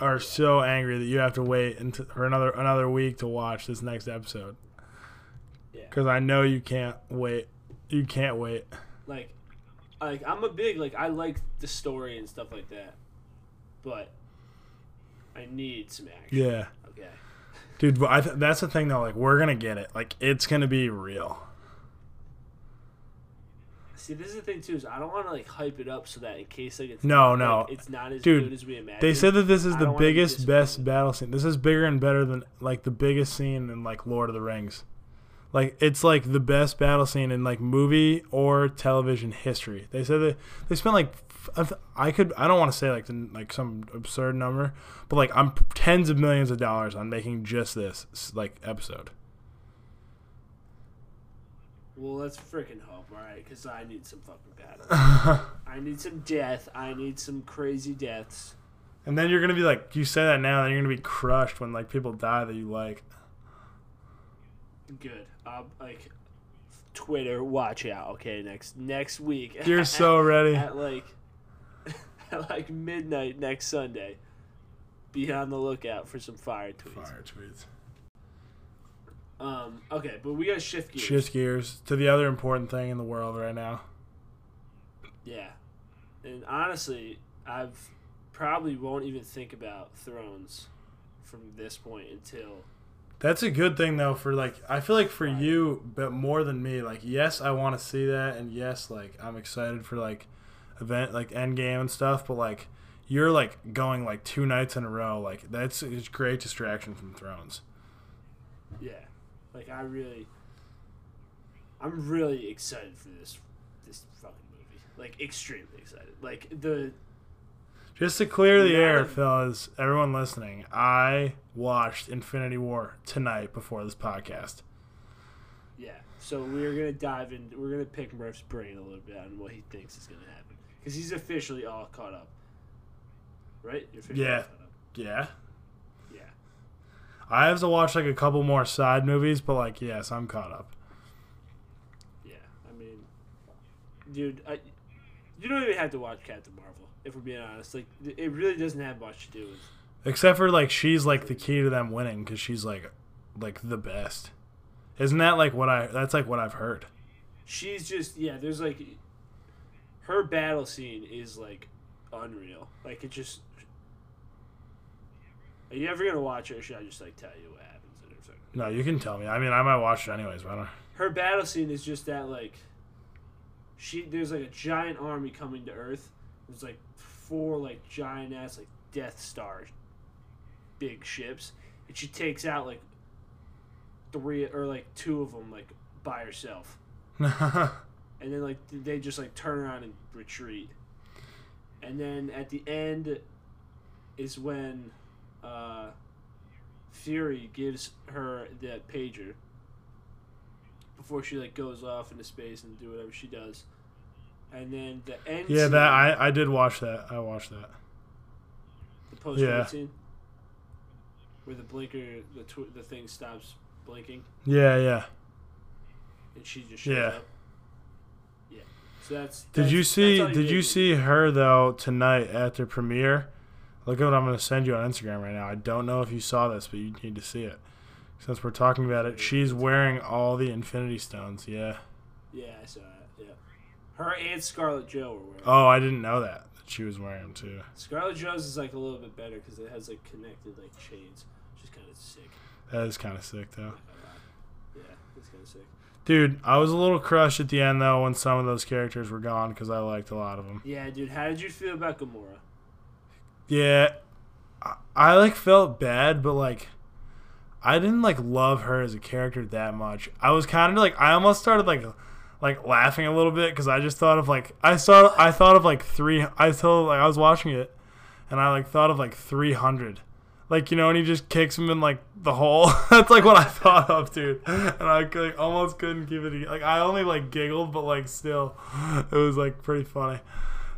Speaker 1: are so angry that you have to wait until for another another week to watch this next episode
Speaker 2: Yeah.
Speaker 1: because I know you can't wait. You can't wait.
Speaker 2: Like, like I'm a big like I like the story and stuff like that, but I need some action.
Speaker 1: Yeah. Dude. I th- that's the thing though. Like we're gonna get it. Like it's gonna be real.
Speaker 2: See, this is the thing too. Is I don't want to like hype it up so that in case like it's
Speaker 1: No, no.
Speaker 2: it's not as
Speaker 1: Dude,
Speaker 2: good as we imagined.
Speaker 1: They said that this is
Speaker 2: I
Speaker 1: the
Speaker 2: don't be
Speaker 1: biggest, best battle scene. This is bigger and better than like the biggest scene in like Lord of the Rings. Like it's like the best battle scene in like movie or television history. They said that they spent like I could I don't want to say like the, like some absurd number, but like I'm tens of millions of dollars on making just this like episode.
Speaker 2: Well, let's freaking hope, all right? Because I need some fucking battle. I need some death. I need some crazy deaths.
Speaker 1: And then you're gonna be like, you say that now, then you're gonna be crushed when like people die that you like.
Speaker 2: Good. Um, like Twitter, watch out. Okay, next next week.
Speaker 1: You're so ready.
Speaker 2: at like at like midnight next Sunday. Be on the lookout for some fire tweets.
Speaker 1: Fire tweets.
Speaker 2: Um, okay, but we gotta shift gears.
Speaker 1: Shift gears to the other important thing in the world right now.
Speaker 2: Yeah, and honestly, I've probably won't even think about Thrones from this point until
Speaker 1: That's a good thing though for like I feel like for you but more than me like yes I want to see that and yes like I'm excited for like event like Endgame and stuff but like you're like going like two nights in a row like that's a great distraction from Thrones.
Speaker 2: yeah, like I really, I'm really excited for this this fucking movie. Like extremely excited. Like the
Speaker 1: Just to clear the air, fellas, everyone listening, I watched Infinity War tonight before this podcast.
Speaker 2: yeah. So we're gonna dive in. We're gonna pick Murph's brain a little bit on what he thinks is gonna happen because he's officially all caught up. Right? You're officially
Speaker 1: Yeah.
Speaker 2: caught up.
Speaker 1: Yeah.
Speaker 2: Yeah.
Speaker 1: I have to watch like a couple more side movies, but like yes, I'm caught up.
Speaker 2: Yeah, I mean, dude, I, you don't even have to watch Captain Marvel if we're being honest. Like, it really doesn't have much to do with.
Speaker 1: Except for like she's like the key to them winning because she's like like the best. Isn't that like what I? That's like what I've heard.
Speaker 2: She's just yeah. There's like, her battle scene is like unreal. Like it just. Are you ever gonna watch it, or should I just like tell you what happens in or something?
Speaker 1: No, you can tell me. I mean, I might watch it anyways. But I don't.
Speaker 2: Her battle scene is just that like. She there's like a giant army coming to Earth. There's like four like giant ass like Death Star big ships, and she takes out like three or like two of them like by herself, and then like they just like turn around and retreat, and then at the end is when uh, Fury gives her that pager before she like goes off into space and do whatever she does, and then the end.
Speaker 1: yeah,
Speaker 2: scene-
Speaker 1: that I I did watch that. I watched that.
Speaker 2: the post
Speaker 1: yeah.
Speaker 2: scene where the blinker the tw- the thing stops blinking
Speaker 1: Yeah, yeah.
Speaker 2: and she just shows
Speaker 1: Yeah.
Speaker 2: up. So that's.
Speaker 1: Did you see?
Speaker 2: that's all
Speaker 1: Did you see her though tonight at the premiere? Look at what I'm going to send you on Instagram right now. I don't know if you saw this, but you need to see it. Since we're talking about it, she's wearing all the Infinity Stones. Yeah.
Speaker 2: Yeah, I saw it. Yeah. Her and Scarlett Joe were wearing.
Speaker 1: Oh, I didn't know that. That she was wearing them too.
Speaker 2: Scarlett Joe's is like a little bit better because it has like connected like chains, which is kind of sick.
Speaker 1: That is kind of sick though.
Speaker 2: Yeah, it's kind of sick.
Speaker 1: Dude, I was a little crushed at the end though when some of those characters were gone because I liked a lot of them.
Speaker 2: Yeah, dude. How did you feel about Gamora?
Speaker 1: Yeah, I, I like felt bad, but like I didn't like love her as a character that much. I was kind of like I almost started like like laughing a little bit because I just thought of like I saw I thought of like three. I told like I was watching it, and I like thought of like three hundred. Like you know, and he just kicks him in like the hole. That's like what I thought of, dude. And I could, like almost couldn't keep it. Like I only like giggled, but like still, it was like pretty funny.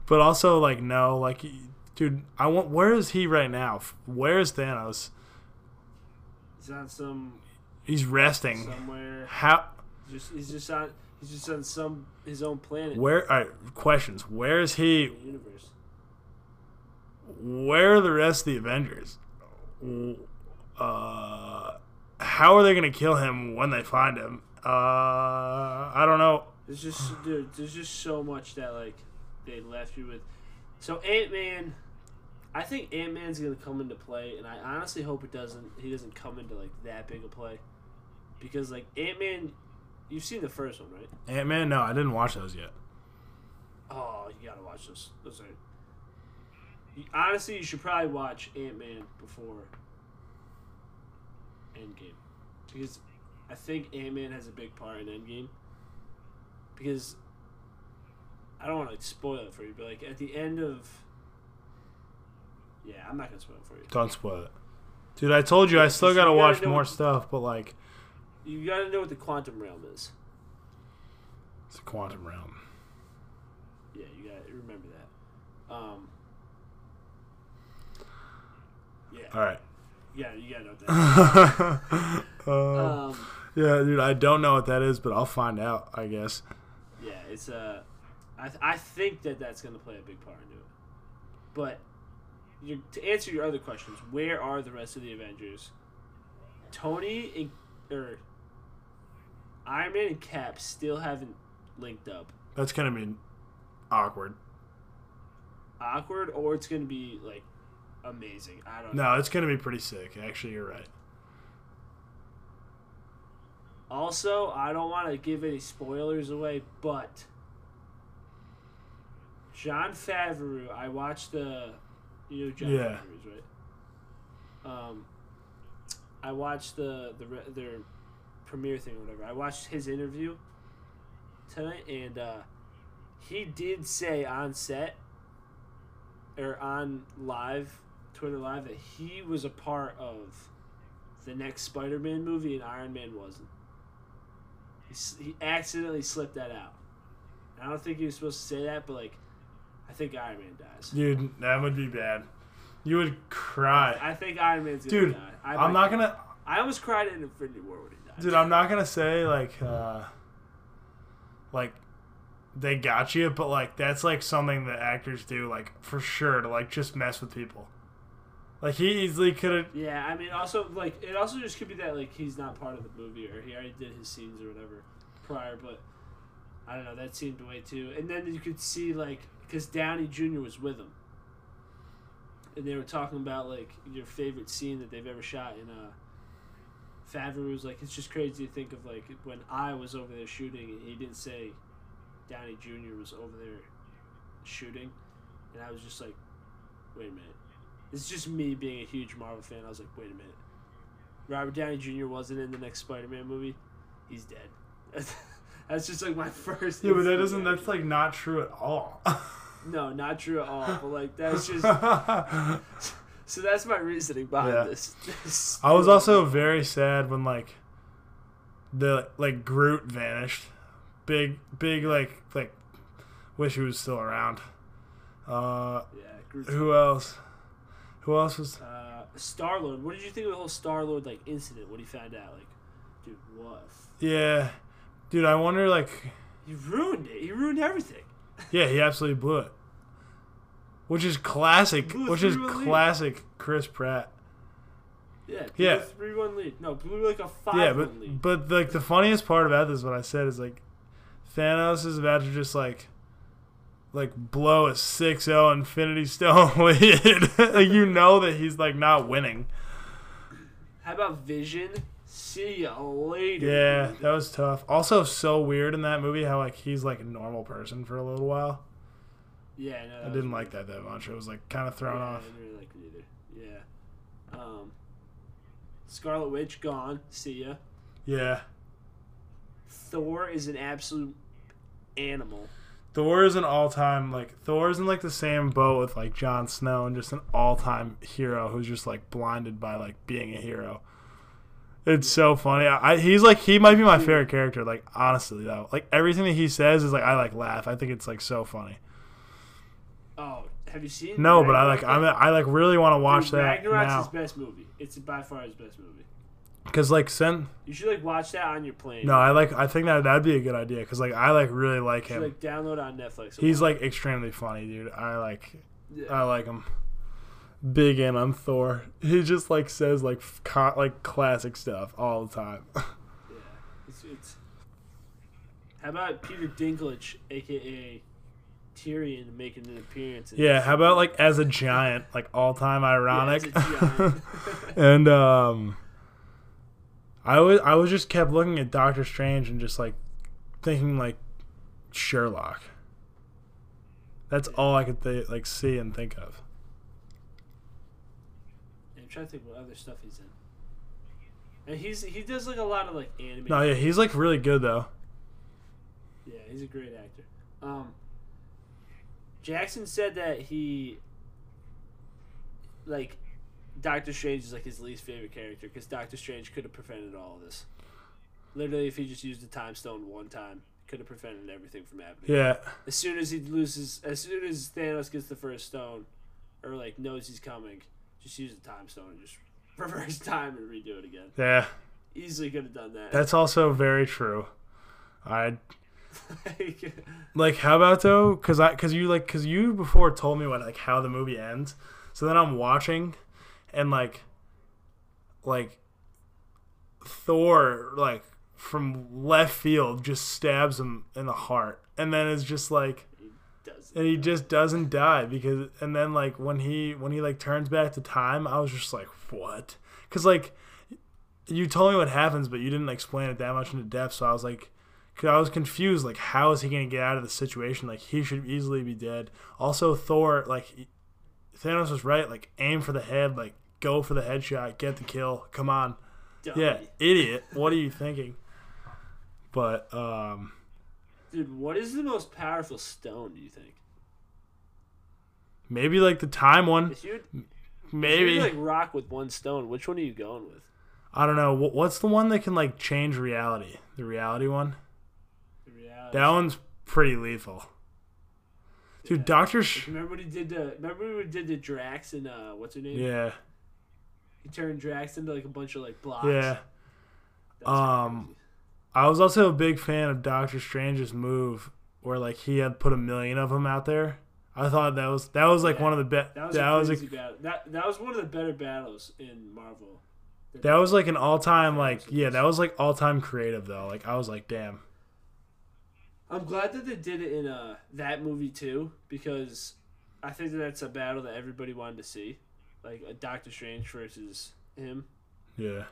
Speaker 1: But also like no, like dude, I want. Where is he right now? Where is Thanos?
Speaker 2: He's on some
Speaker 1: He's resting.
Speaker 2: somewhere.
Speaker 1: How?
Speaker 2: Just he's just on. He's just on some his own planet.
Speaker 1: Where? All right. Questions. Where is he?
Speaker 2: universe.
Speaker 1: Where are the rest of the Avengers? Uh, how are they gonna kill him when they find him? Uh, I don't know.
Speaker 2: There's just dude, there's just so much that like they left you with. So Ant Man, I think Ant Man's gonna come into play, and I honestly hope it doesn't. He doesn't come into like that big a play, because like Ant Man, you've seen the first one, right?
Speaker 1: Ant Man. No, I didn't watch those yet.
Speaker 2: Oh, you gotta watch those. Those are. Honestly, you should probably watch Ant Man before Endgame, because I think Ant Man has a big part in Endgame. Because I don't want to like, spoil it for you, but like at the end of. Yeah, I'm not gonna spoil it for you.
Speaker 1: Don't spoil it, dude. I told you I still gotta
Speaker 2: gotta
Speaker 1: watch more
Speaker 2: what-
Speaker 1: stuff, but like
Speaker 2: You gotta know what the quantum realm is.
Speaker 1: it's a quantum realm.
Speaker 2: Yeah, you gotta remember that. Um. Yeah,
Speaker 1: All right.
Speaker 2: yeah, you gotta know what that. is.
Speaker 1: uh,
Speaker 2: um.
Speaker 1: yeah, dude. I don't know what that is, but I'll find out. I guess.
Speaker 2: Yeah, it's uh, I th- I think that that's gonna play a big part into it. But to answer your other questions, where are the rest of the Avengers? Tony and or Iron Man and Cap still haven't linked up.
Speaker 1: That's gonna be awkward.
Speaker 2: Awkward, or it's gonna be like amazing. I don't know.
Speaker 1: No, it's gonna be pretty sick. Actually, you're right.
Speaker 2: Also, I don't want to give any spoilers away, but Jon Favreau, I watched the, you know, Jon
Speaker 1: Yeah.
Speaker 2: Favreau's right. Um, I watched the the their premiere thing or whatever. I watched his interview tonight, and uh, he did say on set or on live Twitter live that he was a part of the next Spider-Man movie, and Iron Man wasn't. He, he accidentally slipped that out. I don't think he was supposed to say that, but like, I think Iron Man dies.
Speaker 1: Dude, that would be bad. You would cry.
Speaker 2: I think Iron Man's gonna
Speaker 1: Dude,
Speaker 2: die. I
Speaker 1: I'm not gonna.
Speaker 2: I almost cried in Infinity War when he died.
Speaker 1: Dude, I'm not gonna say like, uh, like they got you, but like that's like something that actors do, like for sure, to like just mess with people. Like he easily could have.
Speaker 2: Yeah, I mean, also like it also just could be that like he's not part of the movie or he already did his scenes or whatever prior, but I don't know. That seemed a way too. And then you could see like because Downey Jr. was with him, and they were talking about like your favorite scene that they've ever shot. And uh, Favreau was like, "It's just crazy to think of like when I was over there shooting, and he didn't say Downey Jr. was over there shooting," and I was just like, "Wait a minute." It's just me being a huge Marvel fan. I was like, wait a minute. Robert Downey Jr. wasn't in the next Spider-Man movie. He's dead. that's just like my first.
Speaker 1: Yeah, but that doesn't. That's like not true at all.
Speaker 2: no, not true at all. But like that's just so that's my reasoning behind
Speaker 1: Yeah.
Speaker 2: this.
Speaker 1: I was also very sad when like the like Groot vanished. Big, big like like. Wish he was still around. Uh,
Speaker 2: yeah. Groot's-
Speaker 1: who else? Who else was?
Speaker 2: Uh, Star Lord. What did you think of the whole Star Lord like incident when he found out? Like, dude, what?
Speaker 1: Yeah, dude. I wonder like.
Speaker 2: He ruined it. He ruined everything.
Speaker 1: Yeah, he absolutely blew it. Which is classic. Which is
Speaker 2: 3-1 lead.
Speaker 1: classic Chris Pratt.
Speaker 2: Yeah.
Speaker 1: Yeah.
Speaker 2: Three one lead. No, blew like a five
Speaker 1: yeah,
Speaker 2: one
Speaker 1: but
Speaker 2: lead.
Speaker 1: but like the funniest part about this, what I said is like, Thanos is about to just like, like blow a 6-0 Infinity Stone lead. like you know that he's like not winning.
Speaker 2: How about Vision? See ya later.
Speaker 1: Yeah, that was tough. Also, so weird in that movie how like he's like a normal person for a little while.
Speaker 2: Yeah, no.
Speaker 1: I didn't like that that much. It was like kind of thrown
Speaker 2: yeah,
Speaker 1: off.
Speaker 2: I didn't really like it either. Yeah. Um, Scarlet Witch gone. See ya.
Speaker 1: Yeah,
Speaker 2: Thor is an absolute animal.
Speaker 1: Thor is an all-time like Thor is in like the same boat with like Jon Snow and just an all-time hero who's just like blinded by like being a hero. It's so funny. I, he's like he might be my favorite character. Like honestly though, like everything that he says is like I like laugh. I think it's like so funny.
Speaker 2: Oh, have you seen?
Speaker 1: No, but I like I'm I like really want to watch
Speaker 2: Dude,
Speaker 1: that
Speaker 2: Ragnarok's his
Speaker 1: now
Speaker 2: best movie. It's by far his best movie.
Speaker 1: Because like send
Speaker 2: You should like watch that on your plane.
Speaker 1: no I like I think that that'd be a good idea because like I like really like
Speaker 2: You should
Speaker 1: him.
Speaker 2: like download on Netflix.
Speaker 1: He's like extremely funny, dude. I like
Speaker 2: Yeah.
Speaker 1: I like him. Big in on Thor. He just like says like like classic stuff all the time.
Speaker 2: Yeah, it's, it's. How about Peter Dinklage, aka Tyrion, making an appearance? in
Speaker 1: yeah, how about like as a giant, like all time ironic.
Speaker 2: Yeah, as a giant.
Speaker 1: and um I was I was just kept looking at Doctor Strange and just like thinking like Sherlock. That's all I could th- like see and think of.
Speaker 2: I'm trying to think what other stuff he's in. And he's he does like a lot of like anime.
Speaker 1: No, yeah, he's like really good though.
Speaker 2: Yeah, he's a great actor. Um, Jackson said that he, like, Doctor Strange is like his least favorite character because Doctor Strange could have prevented all of this. Literally, if he just used the time stone one time, could have prevented everything from happening.
Speaker 1: Yeah.
Speaker 2: As soon as he loses, as soon as Thanos gets the first stone, or like knows he's coming, just use the time stone and just reverse time and redo it again.
Speaker 1: Yeah.
Speaker 2: Easily could have done that.
Speaker 1: That's also very true. I
Speaker 2: Like,
Speaker 1: like how about though cuz I cuz you like cuz you before told me what like how the movie ends. So then I'm watching and like like Thor like from left field just stabs him in the heart, and then it's just like
Speaker 2: He
Speaker 1: and he just doesn't die because and then like when he when he like turns back to time i was just like what? Because like you told me what happens but you didn't explain it that much into depth so i was like cause i was confused like how is he gonna get out of the situation? Like he should easily be dead. Also thor like thanos was right like aim for the head like go for the headshot get the kill come on yeah idiot what are you thinking but um
Speaker 2: Dude, what is the most powerful stone? Do you think?
Speaker 1: maybe like the time one
Speaker 2: If
Speaker 1: maybe
Speaker 2: if you like rock with one stone, which one are you going with?
Speaker 1: I don't know. What's the one that can like change reality? The reality one?
Speaker 2: The reality.
Speaker 1: That one's pretty lethal. Dude,
Speaker 2: Yeah.
Speaker 1: Doctor Sh-
Speaker 2: Remember when he did the? Remember when we did the Drax and uh, what's her name?
Speaker 1: Yeah.
Speaker 2: He turned Drax into like a bunch of like blocks.
Speaker 1: Yeah. Um,
Speaker 2: crazy.
Speaker 1: I was also a big fan of Doctor Strange's move where like he had put a million of them out there. I thought that was that was like
Speaker 2: Yeah.
Speaker 1: one of the best.
Speaker 2: that was
Speaker 1: That was
Speaker 2: crazy
Speaker 1: a,
Speaker 2: battle. That that was one of the better battles in Marvel.
Speaker 1: that was like an all time like yeah that was like all time creative though. Like I was like damn.
Speaker 2: I'm glad that they did it in uh that movie too because I think that that's a battle that everybody wanted to see, like a Doctor Strange versus him,
Speaker 1: Yeah.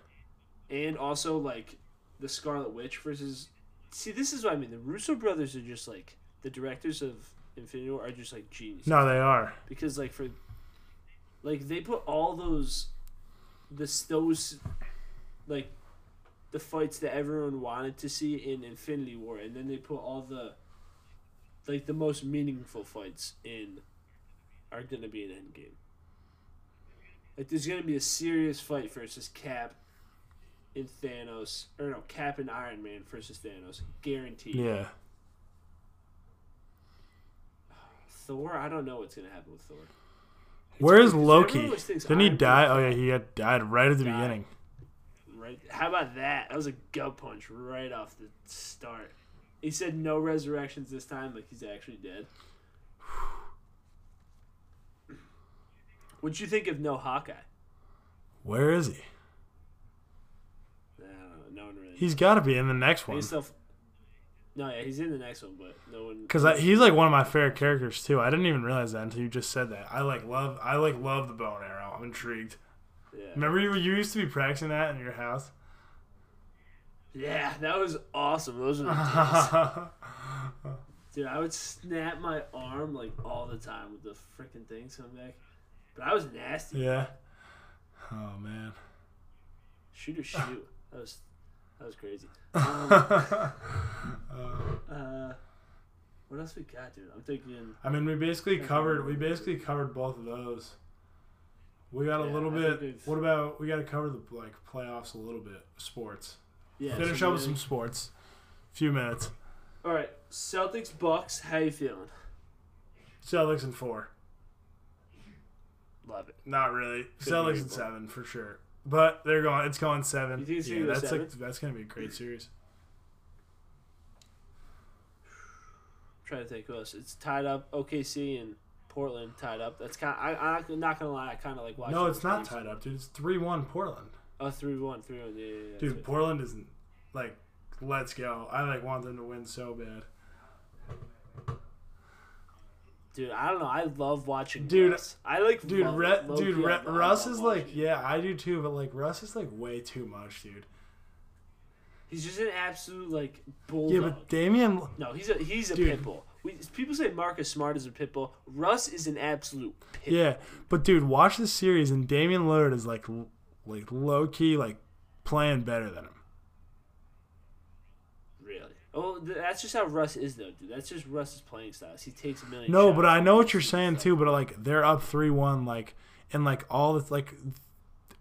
Speaker 2: and also like the Scarlet Witch versus. See, this is what I mean. The Russo brothers are just like the directors of Infinity War are just like geniuses.
Speaker 1: No, they are.
Speaker 2: because like for like they put all those this those like the fights that everyone wanted to see in Infinity War and then they put all the like the most meaningful fights in are gonna be in Endgame. Like there's gonna be a serious fight versus Cap and Thanos or no Cap and Iron Man versus Thanos. Guaranteed.
Speaker 1: Yeah.
Speaker 2: Thor, I don't know what's gonna happen with Thor. It's
Speaker 1: Where is
Speaker 2: weird 'cause
Speaker 1: Loki?
Speaker 2: everyone always thinks
Speaker 1: Didn't he die? Oh yeah, he had died right at the
Speaker 2: Died.
Speaker 1: beginning.
Speaker 2: Right. How about that? That was a gut punch right off the start. He said no resurrections this time, like he's actually dead. What'd you think of no Hawkeye?
Speaker 1: Where is he?
Speaker 2: I. No one really.
Speaker 1: He's got to be in the next one.
Speaker 2: He's still. No, yeah, he's in the next one, but no one.
Speaker 1: Because he's like one of my favorite characters too. I didn't even realize that until you just said that. I like love. I like love the bow and arrow. I'm intrigued.
Speaker 2: Yeah.
Speaker 1: Remember you, you used to be practicing that in your house.
Speaker 2: yeah, that was awesome. Those were the days. Dude, I would snap my arm like all the time with the freaking thing coming back. But I was nasty.
Speaker 1: yeah. Oh man.
Speaker 2: Shoot or shoot. That was that was crazy. Um,
Speaker 1: Uh,
Speaker 2: uh, what else we got, dude? I'm thinking.
Speaker 1: I mean, we basically covered. We basically covered both of those. We got a
Speaker 2: Yeah,
Speaker 1: little bit. What about we got to cover the like playoffs a little bit. Sports.
Speaker 2: Yeah.
Speaker 1: Finish up with some sports. Few minutes.
Speaker 2: All right, Celtics Bucks. How you feeling?
Speaker 1: Celtics in four.
Speaker 2: Love it.
Speaker 1: Not really.
Speaker 2: Could
Speaker 1: Celtics in seven for sure. But they're going. It's going seven.
Speaker 2: You think it's
Speaker 1: yeah,
Speaker 2: gonna
Speaker 1: that's like that's gonna be a great series.
Speaker 2: I'm trying to think who else. It's tied up. OKC and Portland tied up. That's kind. I, I'm not gonna lie. I kind of like watching.
Speaker 1: No, it's not
Speaker 2: games.
Speaker 1: tied up, dude. It's three one Portland.
Speaker 2: Oh, three one, three one. Yeah, yeah, yeah.
Speaker 1: Dude, Portland isn't like. Let's go. I like want them to win so bad.
Speaker 2: Dude, I don't know. I love watching.
Speaker 1: Dude,
Speaker 2: Russ. I like.
Speaker 1: Dude,
Speaker 2: love,
Speaker 1: Re- dude, Re- Russ is like,
Speaker 2: watching
Speaker 1: yeah, I do too, but like Russ is like way too much, dude.
Speaker 2: He's just an absolute like bulldog.
Speaker 1: Yeah, but Damian,
Speaker 2: No, he's a he's a
Speaker 1: Dude.
Speaker 2: pit bull. We, people say Marcus Smart is a pit bull. Russ is an absolute pit.
Speaker 1: yeah, but dude, watch the series and Damian Lillard is like, like low key, like playing better than him.
Speaker 2: Really. Oh, that's just how Russ is, though, dude. That's just Russ's playing style. He takes a million.
Speaker 1: No, but I know what you're saying
Speaker 2: stuff.
Speaker 1: too. But like they're up three one, like and like all this like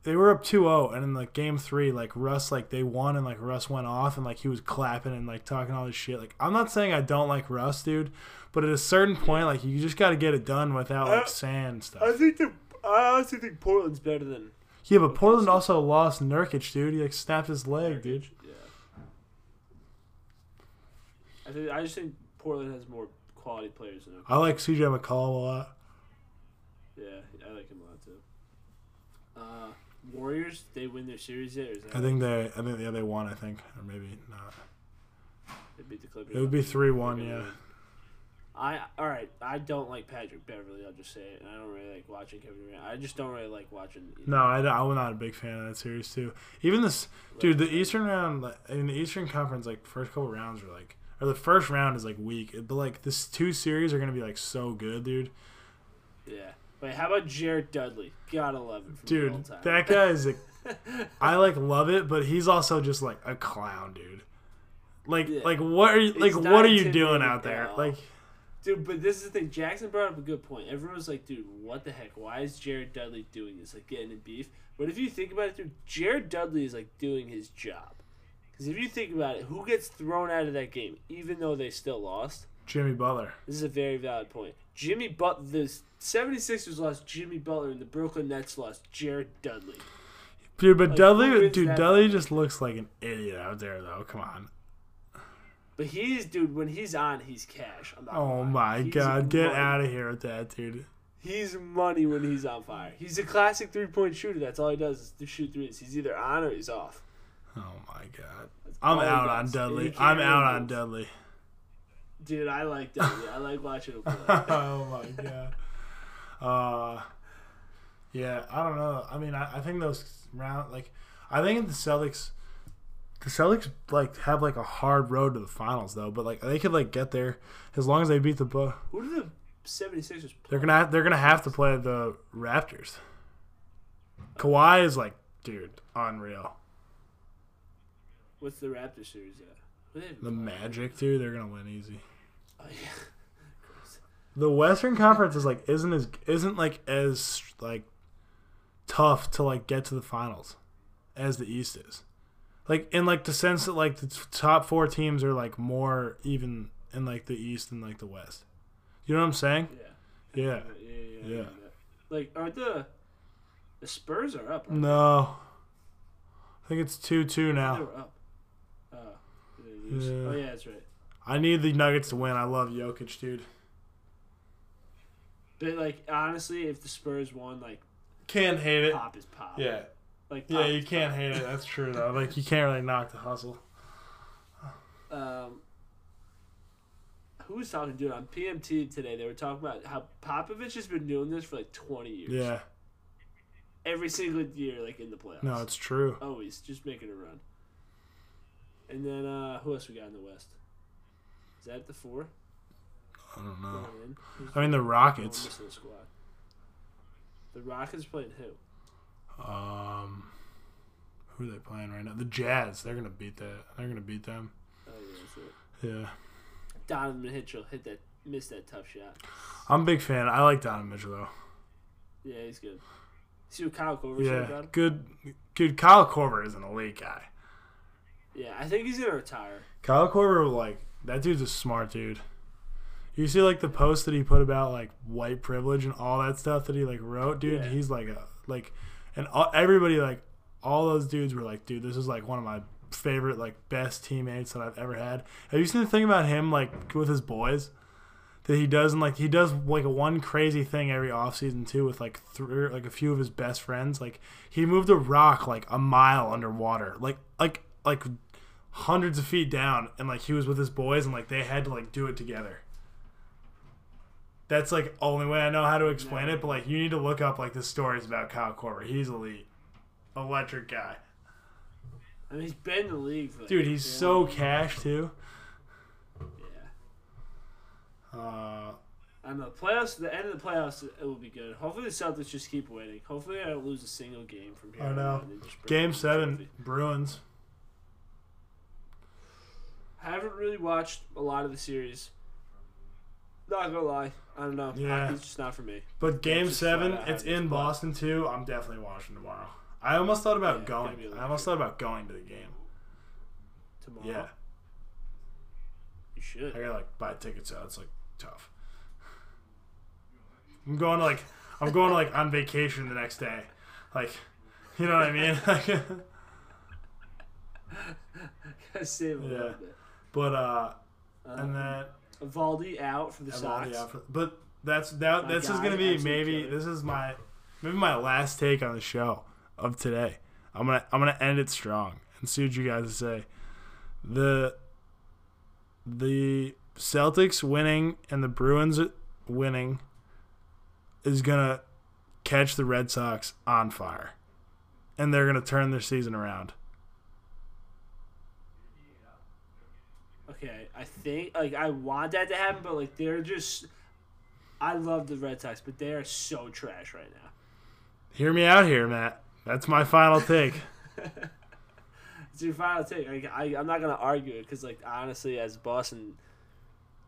Speaker 1: they were up 2-0 and in like game three, like Russ like they won and like Russ went off and like he was clapping and like talking all this shit. Like I'm not saying I don't like Russ, dude, but at a certain point, like you just got to get it done without like
Speaker 2: Uh,
Speaker 1: sand
Speaker 2: I think the I honestly think Portland's better than
Speaker 1: Yeah, but Portland also lost Nurkic, dude. He like snapped his leg, dude.
Speaker 2: Yeah. I think I just think Portland has more quality players than.
Speaker 1: I like CJ McCollum a lot.
Speaker 2: Yeah, I like him a lot too. Uh, Warriors, they win their series yet, or is that
Speaker 1: I think they, I think yeah, they won. I think, or maybe not.
Speaker 2: they beat the Clippers?
Speaker 1: It would be three one. Yeah.
Speaker 2: win. I all right. I don't like Patrick Beverley. I'll just say it. And I don't really like watching Kevin Durant. I just don't really like watching.
Speaker 1: No, I, I'm not a big fan of that series too. Even this, dude, the Eastern round, like, in the Eastern Conference, like first couple rounds are like, or the first round is like weak, but like this two series are gonna be like so good, dude.
Speaker 2: Yeah. How about Jared Dudley? Gotta love it
Speaker 1: Dude, that guy is like, I like love it, but he's also just like a clown, dude. Like,
Speaker 2: Yeah.
Speaker 1: like what are you, like what are you doing out there? Like,
Speaker 2: Dude, but this is the thing. Jackson brought up a good point. Everyone was like, dude, what the heck? Why is Jared Dudley doing this? Like, getting in beef? But if you think about it, dude, Jared Dudley is like doing his job. Because if you think about it, who gets thrown out of that game, even though they still lost?
Speaker 1: Jimmy Butler.
Speaker 2: This is a very valid point. Jimmy But the 76ers lost Jimmy Butler and the Brooklyn Nets lost Jared Dudley.
Speaker 1: Dude, but
Speaker 2: Like,
Speaker 1: Dudley, dude, Dudley just looks like an idiot out there, though. Come on.
Speaker 2: But he's dude, when he's on, he's cash. I'm not
Speaker 1: Oh
Speaker 2: lie.
Speaker 1: my
Speaker 2: He's
Speaker 1: god, get
Speaker 2: money.
Speaker 1: out of here with that, dude.
Speaker 2: He's money when he's on fire. He's a classic three point shooter. That's all he does is to shoot threes. He's either on or he's off.
Speaker 1: Oh my god.
Speaker 2: That's
Speaker 1: I'm out on
Speaker 2: does. And he
Speaker 1: Dudley. I'm out on. Dudley.
Speaker 2: Dude, I like Dudley. I like watching him play.
Speaker 1: oh my god. Uh, yeah, I don't know. I mean, I, I think those round like, I think the Celtics, the Celtics like have like a hard road to the finals though. But like they could like get there as long as they beat the.
Speaker 2: Who do the 76ers play?
Speaker 1: They're gonna have, they're gonna have to play the Raptors. Kawhi is like, dude, unreal.
Speaker 2: What's the Raptors series at?
Speaker 1: The Magic, dude, they're gonna win easy.
Speaker 2: Oh, yeah.
Speaker 1: The Western Conference is like isn't as isn't like as like tough to like get to the finals as the East is. Like in like the sense that like the top four teams are like more even in like the East and like the West. You know what I'm saying?
Speaker 2: Yeah.
Speaker 1: Yeah.
Speaker 2: Yeah, yeah, yeah.
Speaker 1: Yeah.
Speaker 2: Like, aren't the the Spurs are up?
Speaker 1: No. I think it's two two now.
Speaker 2: They were up. Oh?
Speaker 1: Yeah.
Speaker 2: oh yeah, that's right.
Speaker 1: I need the Nuggets to win. I love Jokic, dude.
Speaker 2: But like, honestly, if the Spurs won, like,
Speaker 1: Can't hate it.
Speaker 2: pop is pop.
Speaker 1: Yeah.
Speaker 2: Like,
Speaker 1: Yeah, you can't
Speaker 2: pop.
Speaker 1: hate it. That's true though. Like you can't really knock the hustle.
Speaker 2: Um, who was talking to it on PMT today? They were talking about how Popovich has been doing this for like twenty years.
Speaker 1: Yeah.
Speaker 2: Every single year, like in the playoffs.
Speaker 1: No, it's true.
Speaker 2: always just making a run. And then uh, who else we got in the West? Is that the four?
Speaker 1: I don't know.
Speaker 2: Going in? Who's
Speaker 1: I mean the Rockets.
Speaker 2: squad. The Rockets playing who?
Speaker 1: Um, who are they playing right now? The Jazz. They're gonna beat that. They're gonna beat them.
Speaker 2: Oh yeah.
Speaker 1: Yeah.
Speaker 2: Donovan Mitchell hit that, missed that tough shot.
Speaker 1: I'm a big fan. I like Donovan Mitchell though.
Speaker 2: Yeah, he's good. See what Kyle Korver said
Speaker 1: Yeah.
Speaker 2: about him?
Speaker 1: Good. Good. Kyle Korver is an elite guy.
Speaker 2: Yeah, I think he's gonna retire.
Speaker 1: Kyle Korver, like that dude's a smart dude. You see, like the post that he put about like white privilege and all that stuff that he like wrote, dude.
Speaker 2: Yeah.
Speaker 1: He's like a like, and all, everybody like all those dudes were like, dude, this is like one of my favorite like best teammates that I've ever had. Have you seen the thing about him like with his boys? That he does and like he does like a one crazy thing every offseason too with like three like a few of his best friends. Like he moved a rock like a mile underwater. Like like like hundreds of feet down and like he was with his boys and like they had to like do it together. That's like only way I know how to explain it, but like you need to look up like the stories about Kyle Korver. He's elite. Electric guy.
Speaker 2: I mean, he's been in the league for like,
Speaker 1: Dude, he's so cash too.
Speaker 2: Yeah.
Speaker 1: Uh
Speaker 2: I don't. Playoffs. The end of the playoffs, it will be good. Hopefully, the Celtics just keep winning. Hopefully, I don't lose a single game from here.
Speaker 1: I know.
Speaker 2: out and just bring
Speaker 1: game 7
Speaker 2: trophy.
Speaker 1: Bruins.
Speaker 2: Haven't really watched a lot of the series. Not gonna lie, I don't know.
Speaker 1: Yeah.
Speaker 2: Hockey's just not for me.
Speaker 1: But game 7,
Speaker 2: flat
Speaker 1: it's
Speaker 2: how it is,
Speaker 1: in Boston too. I'm definitely watching tomorrow. I almost thought about
Speaker 2: Yeah, gonna
Speaker 1: I almost thought about going to the game.
Speaker 2: Tomorrow,
Speaker 1: Yeah.
Speaker 2: you should.
Speaker 1: I gotta like buy tickets out. It's like tough. I'm going to like I'm going to like on vacation the next day. Like you know what I mean?
Speaker 2: A
Speaker 1: Yeah.
Speaker 2: little bit.
Speaker 1: but uh
Speaker 2: Um,
Speaker 1: and then
Speaker 2: Valdi out for the Sox.
Speaker 1: offered- but that's that
Speaker 2: My
Speaker 1: this is gonna be maybe
Speaker 2: killer.
Speaker 1: this is my maybe my last take on the show. of today. I'm gonna I'm gonna end it strong and see what you guys say. The the Celtics winning and the Bruins winning is gonna catch the Red Sox on fire, and they're gonna turn their season around.
Speaker 2: Okay, I think like I want that to happen, but like they're just. I love the Red Sox, but they are so trash right now.
Speaker 1: Hear me out here, Matt. That's my final take.
Speaker 2: It's your final take. Like, I, I'm not gonna argue it because, like, honestly, as Boston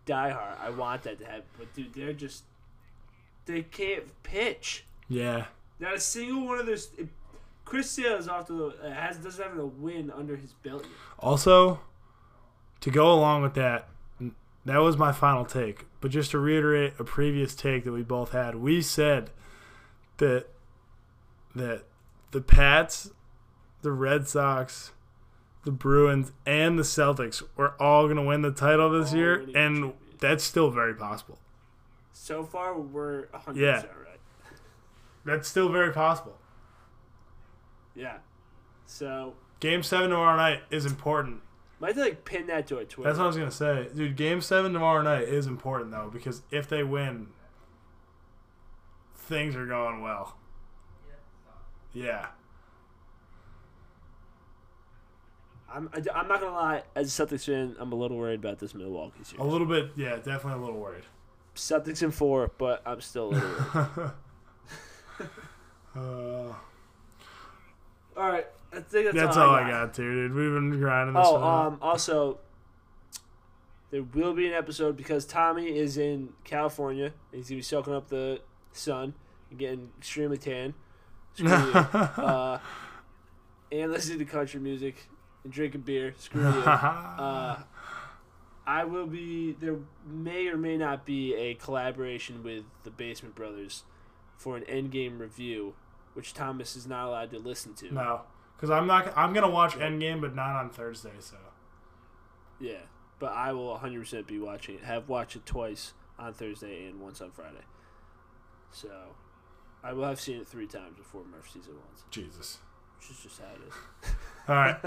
Speaker 2: diehard, I want that to happen. But dude, they're just they can't pitch.
Speaker 1: yeah.
Speaker 2: Not a single one of those. Chris Sale is off to the uh, has doesn't have a win under his belt yet.
Speaker 1: Also, to go along with that, that was my final take. But just to reiterate a previous take that we both had, we said that that the Pats, the Red Sox, the Bruins, and the Celtics were all going to win the title this
Speaker 2: All
Speaker 1: year, and that's still very possible.
Speaker 2: So far, we're 100
Speaker 1: Yeah.
Speaker 2: percent right.
Speaker 1: That's still very possible.
Speaker 2: Yeah. So
Speaker 1: Game seven tomorrow night is important.
Speaker 2: Might have to, like pin that to a Twitter.
Speaker 1: That's what I was gonna say, dude. Game seven tomorrow night is important though because if they win, things are going well. Yeah,
Speaker 2: I'm I, I'm not gonna lie. As a Celtics fan, I'm a little worried about this Milwaukee series.
Speaker 1: a little bit. Yeah, definitely a little worried.
Speaker 2: Celtics in four, but I'm still a little worried.
Speaker 1: uh,
Speaker 2: all right, I think that's,
Speaker 1: that's all I got, too, dude. We've been grinding this.
Speaker 2: Oh,
Speaker 1: out.
Speaker 2: um, also, there will be an episode because Tommy is in California. He's gonna be soaking up the sun and getting extremely tan. Screw you. uh, and listening to country music and drinking beer. Screw you. Uh, I will be. There may or may not be a collaboration with the Basement Brothers for an Endgame review, which Tomas is not allowed to listen to.
Speaker 1: no, because I'm not. I'm gonna watch Endgame, but not on Thursday. So
Speaker 2: Yeah, but I will 100% be watching it. Have watched it twice on Thursday and once on Friday. So, I will have seen it three times before Murph sees it once,
Speaker 1: Jesus.
Speaker 2: which is just how it is.
Speaker 1: All right,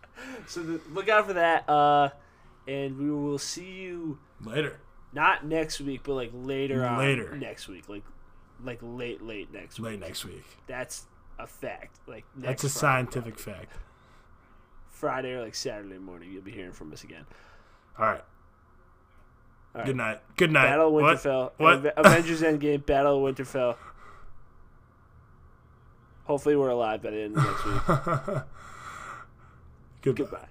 Speaker 2: So the, look out for that. Uh, and we will see you
Speaker 1: later.
Speaker 2: not next week, but like later on
Speaker 1: Later.
Speaker 2: next week, like like late late next week.
Speaker 1: Late next week.
Speaker 2: That's a fact. Like
Speaker 1: That's a
Speaker 2: Friday,
Speaker 1: scientific fact.
Speaker 2: Friday or like Saturday morning, you'll be hearing from us again.
Speaker 1: All right.
Speaker 2: All right.
Speaker 1: Good night. Good night.
Speaker 2: Battle of
Speaker 1: What?
Speaker 2: Winterfell.
Speaker 1: What?
Speaker 2: Ave- Avengers Endgame. Battle of Winterfell. Hopefully, we're alive by the end of next week.
Speaker 1: Goodbye.
Speaker 2: Goodbye.